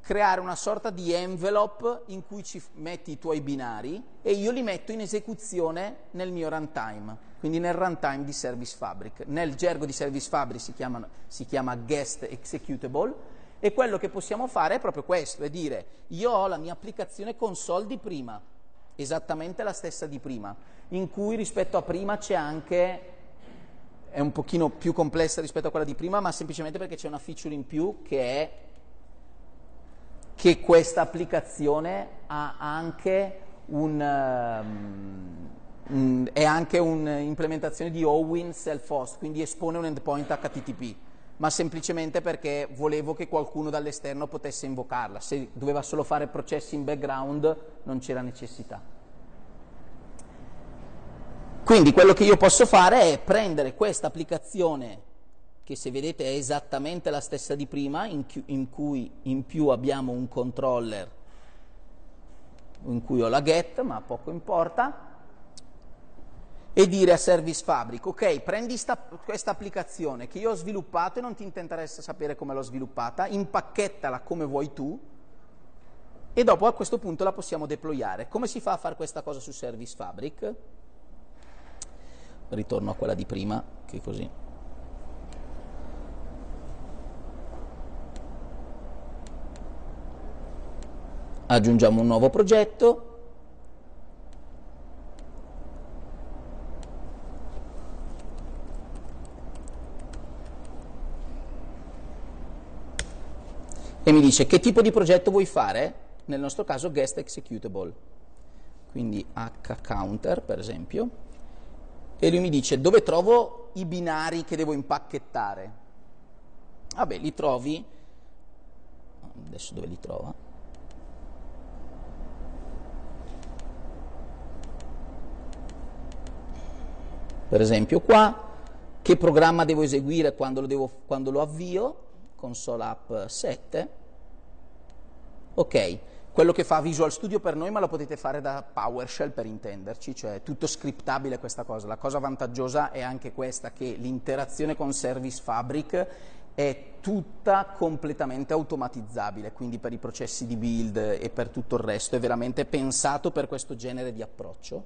creare una sorta di envelope in cui ci metti i tuoi binari e io li metto in esecuzione nel mio runtime quindi nel runtime di Service Fabric. Nel gergo di Service Fabric si, chiamano, si chiama guest executable e quello che possiamo fare è proprio questo, è dire io ho la mia applicazione console di prima, esattamente la stessa di prima, in cui rispetto a prima c'è anche, è un pochino più complessa rispetto a quella di prima, ma semplicemente perché c'è una feature in più che è che questa applicazione ha anche un... Um, mh, è anche un'implementazione di OWIN self-host, quindi espone un endpoint HTTP, ma semplicemente perché volevo che qualcuno dall'esterno potesse invocarla. Se doveva solo fare processi in background non c'era necessità. Quindi quello che io posso fare è prendere questa applicazione che se vedete è esattamente la stessa di prima, in, in cui in più abbiamo un controller in cui ho la get, ma poco importa, e dire a Service Fabric, ok, prendi sta, questa applicazione che io ho sviluppato e non ti interessa sapere come l'ho sviluppata, impacchettala come vuoi tu e dopo a questo punto la possiamo deployare. Come si fa a fare questa cosa su Service Fabric? Ritorno a quella di prima, che così. Aggiungiamo un nuovo progetto e mi dice che tipo di progetto vuoi fare? Nel nostro caso guest executable, quindi hcounter per esempio, e lui mi dice dove trovo i binari che devo impacchettare? Vabbè, li trovi, adesso dove li trova? Per esempio qua, che programma devo eseguire quando lo, devo, quando lo avvio? Console App 7. Ok, quello che fa Visual Studio per noi, ma lo potete fare da PowerShell per intenderci, cioè tutto scriptabile questa cosa. La cosa vantaggiosa è anche questa, che l'interazione con Service Fabric è tutta completamente automatizzabile, quindi per i processi di build e per tutto il resto è veramente pensato per questo genere di approccio.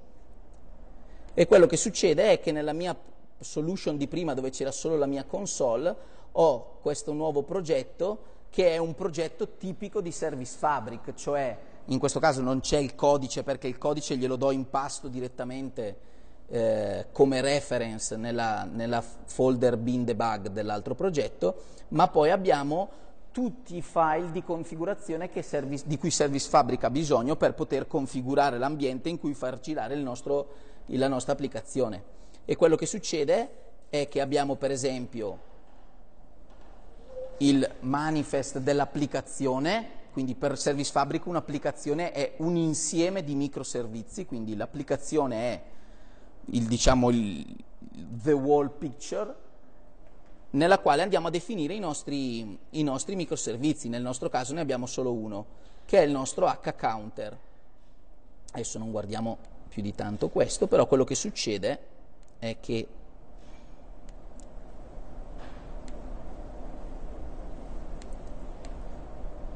E quello che succede è che nella mia solution di prima, dove c'era solo la mia console, ho questo nuovo progetto che è un progetto tipico di Service Fabric, cioè in questo caso non c'è il codice perché il codice glielo do in pasto direttamente eh, come reference nella, nella folder bin debug dell'altro progetto, ma poi abbiamo tutti i file di configurazione service, di cui Service Fabric ha bisogno per poter configurare l'ambiente in cui far girare nostro, la nostra applicazione. E quello che succede è che abbiamo per esempio il manifest dell'applicazione, quindi per Service Fabric un'applicazione è un insieme di microservizi, quindi l'applicazione è il, diciamo, il, the wall picture, nella quale andiamo a definire i nostri, i nostri microservizi, nel nostro caso ne abbiamo solo uno, che è il nostro hcounter. Adesso non guardiamo più di tanto questo, però quello che succede è che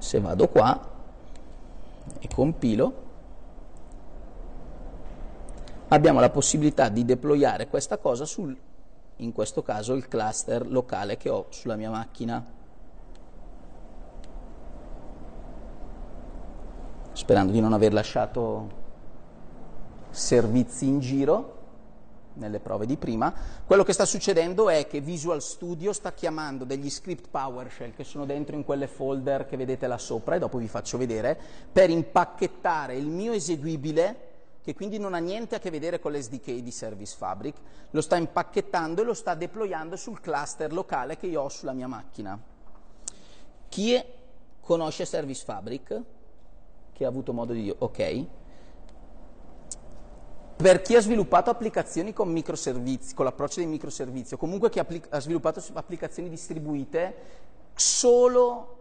se vado qua e compilo, abbiamo la possibilità di deployare questa cosa sul, in questo caso, il cluster locale che ho sulla mia macchina. Sperando di non aver lasciato servizi in giro nelle prove di prima, quello che sta succedendo è che Visual Studio sta chiamando degli script PowerShell che sono dentro in quelle folder che vedete là sopra e dopo vi faccio vedere, per impacchettare il mio eseguibile, che quindi non ha niente a che vedere con l'SDK di Service Fabric, lo sta impacchettando e lo sta deployando sul cluster locale che io ho sulla mia macchina. Chi conosce Service Fabric? Che ha avuto modo di ok? Per chi ha sviluppato applicazioni con microservizi, con l'approccio dei microservizi, o comunque chi ha sviluppato applicazioni distribuite, solo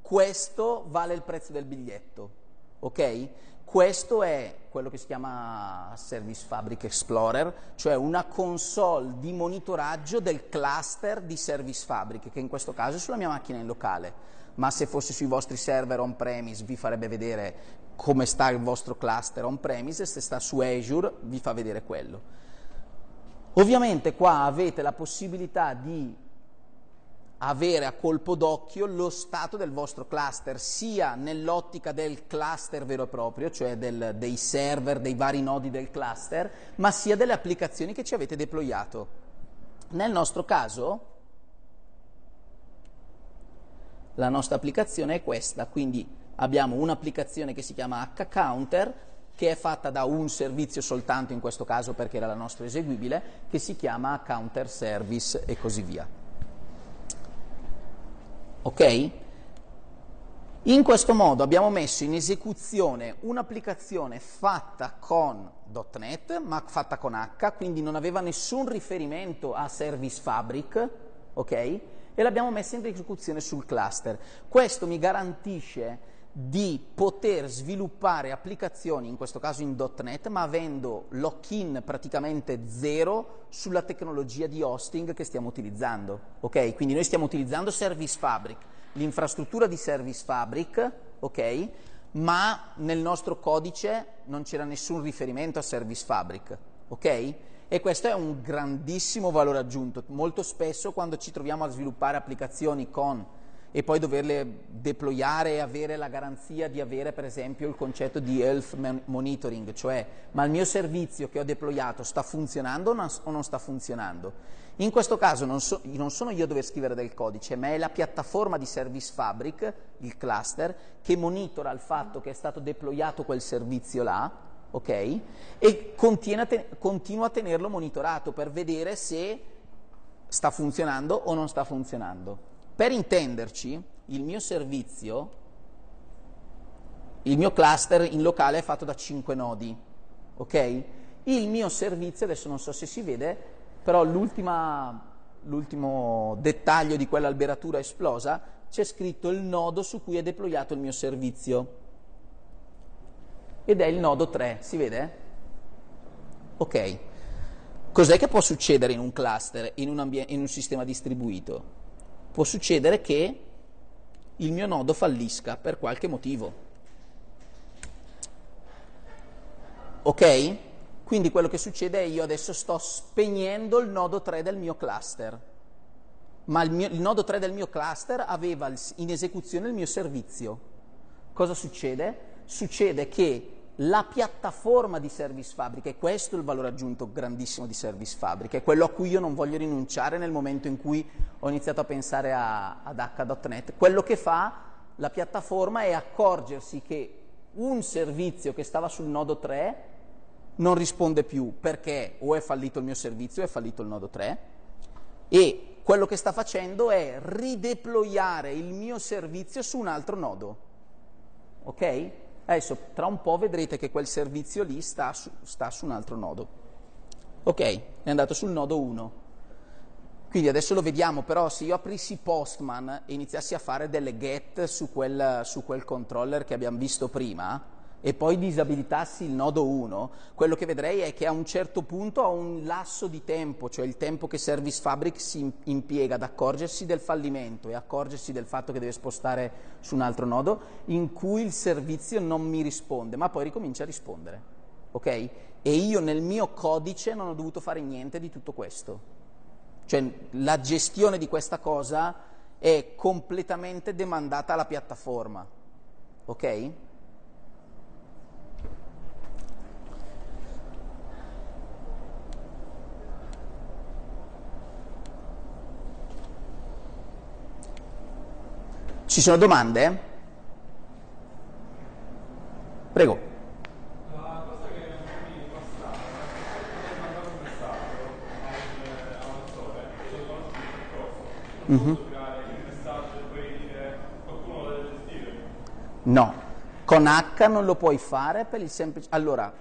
questo vale il prezzo del biglietto, ok? Questo è quello che si chiama Service Fabric Explorer, cioè una console di monitoraggio del cluster di Service Fabric, che in questo caso è sulla mia macchina in locale ma se fosse sui vostri server on-premise vi farebbe vedere come sta il vostro cluster on-premise, se sta su Azure vi fa vedere quello. Ovviamente qua avete la possibilità di avere a colpo d'occhio lo stato del vostro cluster, sia nell'ottica del cluster vero e proprio, cioè del, dei server, dei vari nodi del cluster, ma sia delle applicazioni che ci avete deployato. Nel nostro caso, la nostra applicazione è questa, quindi abbiamo un'applicazione che si chiama hcounter che è fatta da un servizio soltanto in questo caso perché era la nostra eseguibile, che si chiama counter service e così via. Ok? In questo modo abbiamo messo in esecuzione un'applicazione fatta con .NET, ma fatta con H, quindi non aveva nessun riferimento a Service Fabric, ok? E l'abbiamo messa in esecuzione sul cluster. Questo mi garantisce di poter sviluppare applicazioni, in questo caso in .NET, ma avendo lock-in praticamente zero sulla tecnologia di hosting che stiamo utilizzando. Okay? Quindi noi stiamo utilizzando Service Fabric, l'infrastruttura di Service Fabric, okay? ma nel nostro codice non c'era nessun riferimento a Service Fabric. Okay? E questo è un grandissimo valore aggiunto. Molto spesso quando ci troviamo a sviluppare applicazioni con e poi doverle deployare e avere la garanzia di avere per esempio il concetto di health monitoring, cioè ma il mio servizio che ho deployato sta funzionando o non sta funzionando? In questo caso non, so, non sono io a dover scrivere del codice, ma è la piattaforma di Service Fabric, il cluster, che monitora il fatto che è stato deployato quel servizio là, ok? E continua a tenerlo monitorato per vedere se sta funzionando o non sta funzionando. Per intenderci, il mio servizio, il mio cluster in locale è fatto da 5 nodi, ok? Il mio servizio, adesso non so se si vede, però l'ultimo dettaglio di quell'alberatura esplosa c'è scritto il nodo su cui è deployato il mio servizio. Ed è il nodo 3, si vede? Ok. Cos'è che può succedere in un cluster, in un, in un sistema distribuito? può succedere che il mio nodo fallisca per qualche motivo. Ok? Quindi quello che succede è io adesso sto spegnendo il nodo 3 del mio cluster, ma il, mio, il nodo 3 del mio cluster aveva in esecuzione il mio servizio. Cosa succede? Succede che la piattaforma di Service Fabric, e questo è il valore aggiunto grandissimo di Service Fabric, è quello a cui io non voglio rinunciare nel momento in cui ho iniziato a pensare a, ad H.NET. Quello che fa la piattaforma è accorgersi che un servizio che stava sul nodo 3 non risponde più perché o è fallito il mio servizio o è fallito il nodo 3 e quello che sta facendo è rideployare il mio servizio su un altro nodo. Ok? Adesso tra un po' vedrete che quel servizio lì sta su, sta su un altro nodo. Ok, è andato sul nodo 1. Quindi adesso lo vediamo, però se io aprissi Postman e iniziassi a fare delle get su quel, su quel controller che abbiamo visto prima, e poi disabilitassi il nodo 1, quello che vedrei è che a un certo punto ho un lasso di tempo, cioè il tempo che Service Fabric si impiega ad accorgersi del fallimento e accorgersi del fatto che deve spostare su un altro nodo, in cui il servizio non mi risponde, ma poi ricomincia a rispondere. Ok? E io nel mio codice non ho dovuto fare niente di tutto questo. Cioè la gestione di questa cosa è completamente demandata alla piattaforma. Ok? Ci sono domande? Prego. La cosa che mi passava è mandare un messaggio all'autore, se lo conosci il percorso, non posso creare il messaggio e poi dire qualcuno lo deve gestire. No, con H non lo puoi fare per il semplice... Allora,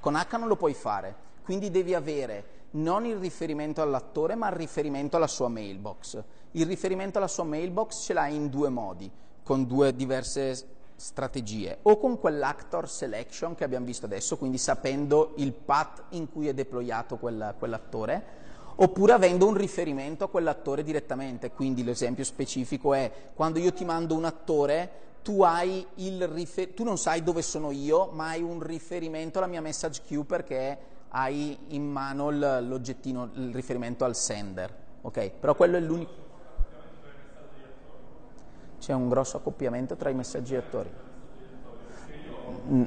con H non lo puoi fare, quindi devi avere non il riferimento all'attore, ma il riferimento alla sua mailbox. Il riferimento alla sua mailbox ce l'hai in due modi, con due diverse strategie, o con quell'actor selection che abbiamo visto adesso, quindi sapendo il path in cui è deployato quel, quell'attore, oppure avendo un riferimento a quell'attore direttamente. Quindi l'esempio specifico è quando io ti mando un attore, tu, rifer- tu non sai dove sono io, ma hai un riferimento alla mia message queue perché hai in mano l'oggettino, il riferimento al sender, ok? Però quello è l'unico. C'è un grosso accoppiamento tra i messaggi e attori.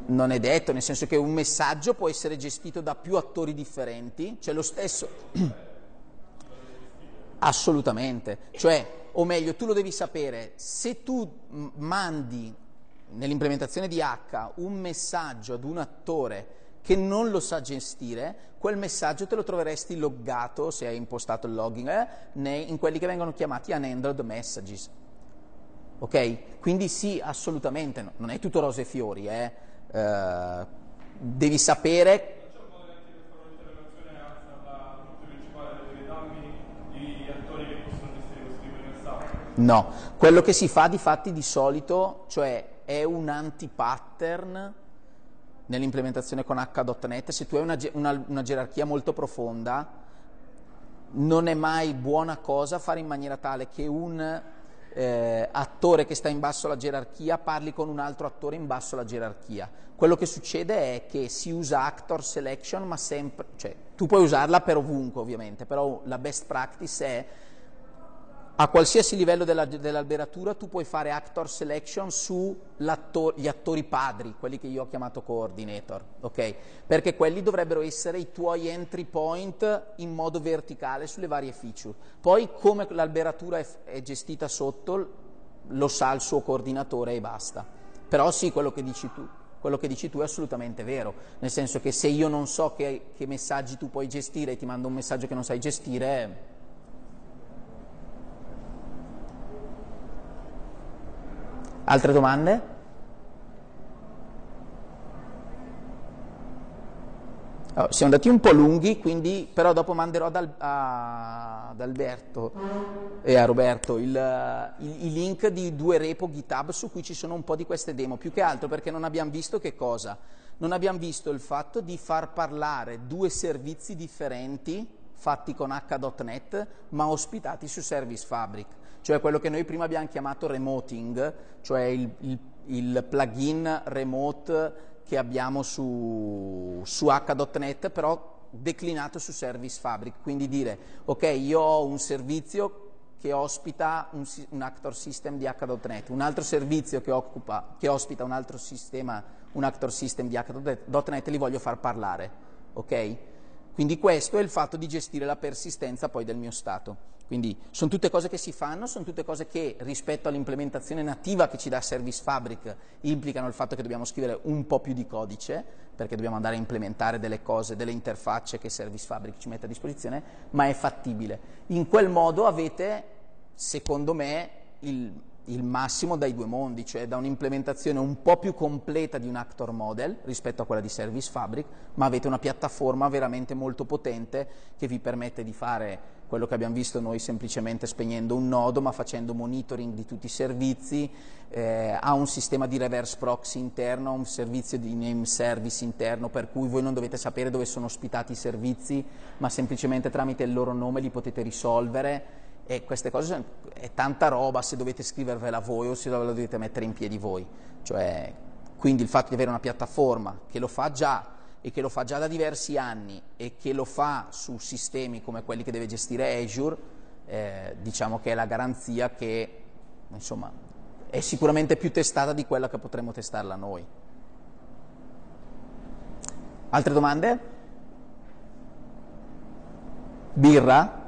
non è detto, nel senso che un messaggio può essere gestito da più attori differenti, cioè lo stesso. Assolutamente, cioè, o meglio, tu lo devi sapere, se tu mandi nell'implementazione di H un messaggio ad un attore che non lo sa gestire, quel messaggio te lo troveresti loggato, se hai impostato il login, eh, in quelli che vengono chiamati unhandled messages. Ok? Quindi sì, assolutamente, non è tutto rose e fiori, eh. Uh, devi sapere... No, quello che si fa di fatti di solito, cioè è un anti-pattern nell'implementazione con H.NET, se tu hai una, una, una, gerarchia molto profonda, non è mai buona cosa fare in maniera tale che un eh, attore che sta in basso alla gerarchia parli con un altro attore in basso alla gerarchia. Quello che succede è che si usa actor selection, ma sempre, cioè tu puoi usarla per ovunque ovviamente, però la best practice è a qualsiasi livello della, dell'alberatura tu puoi fare actor selection sugli attori padri, quelli che io ho chiamato coordinator, ok? Perché quelli dovrebbero essere i tuoi entry point in modo verticale sulle varie feature. Poi come l'alberatura è, è gestita sotto lo sa il suo coordinatore e basta. Però sì, quello che dici tu, quello che dici tu è assolutamente vero, nel senso che se io non so che, che messaggi tu puoi gestire e ti mando un messaggio che non sai gestire Altre domande? Oh, siamo andati un po' lunghi, quindi, però dopo manderò ad, ad Alberto e a Roberto il, il, il, link di due repo GitHub su cui ci sono un po' di queste demo, più che altro perché non abbiamo visto che cosa? Non abbiamo visto il fatto di far parlare due servizi differenti fatti con H.NET ma ospitati su Service Fabric cioè quello che noi prima abbiamo chiamato remoting, cioè il, il, il plugin remote che abbiamo su, su H.NET, però declinato su Service Fabric, quindi dire ok io ho un servizio che ospita un, un actor system di H.NET, un altro servizio che, occupa, che, ospita un altro sistema, un actor system di H.NET, li voglio far parlare, ok? Quindi questo è il fatto di gestire la persistenza poi del mio stato. Quindi sono tutte cose che si fanno, sono tutte cose che rispetto all'implementazione nativa che ci dà Service Fabric implicano il fatto che dobbiamo scrivere un po' più di codice, perché dobbiamo andare a implementare delle cose, delle interfacce che Service Fabric ci mette a disposizione, ma è fattibile. In quel modo avete, secondo me, il, il massimo dai due mondi, cioè da un'implementazione un po' più completa di un actor model rispetto a quella di Service Fabric, ma avete una piattaforma veramente molto potente che vi permette di fare quello che abbiamo visto noi semplicemente spegnendo un nodo ma facendo monitoring di tutti i servizi, eh, ha un sistema di reverse proxy interno, un servizio di name service interno per cui voi non dovete sapere dove sono ospitati i servizi ma semplicemente tramite il loro nome li potete risolvere e queste cose è tanta roba se dovete scrivervela voi o se la dovete mettere in piedi voi. Cioè, quindi il fatto di avere una piattaforma che lo fa già e che lo fa già da diversi anni e che lo fa su sistemi come quelli che deve gestire Azure, eh, diciamo che è la garanzia che insomma, è sicuramente più testata di quella che potremmo testarla noi. Altre domande? Birra?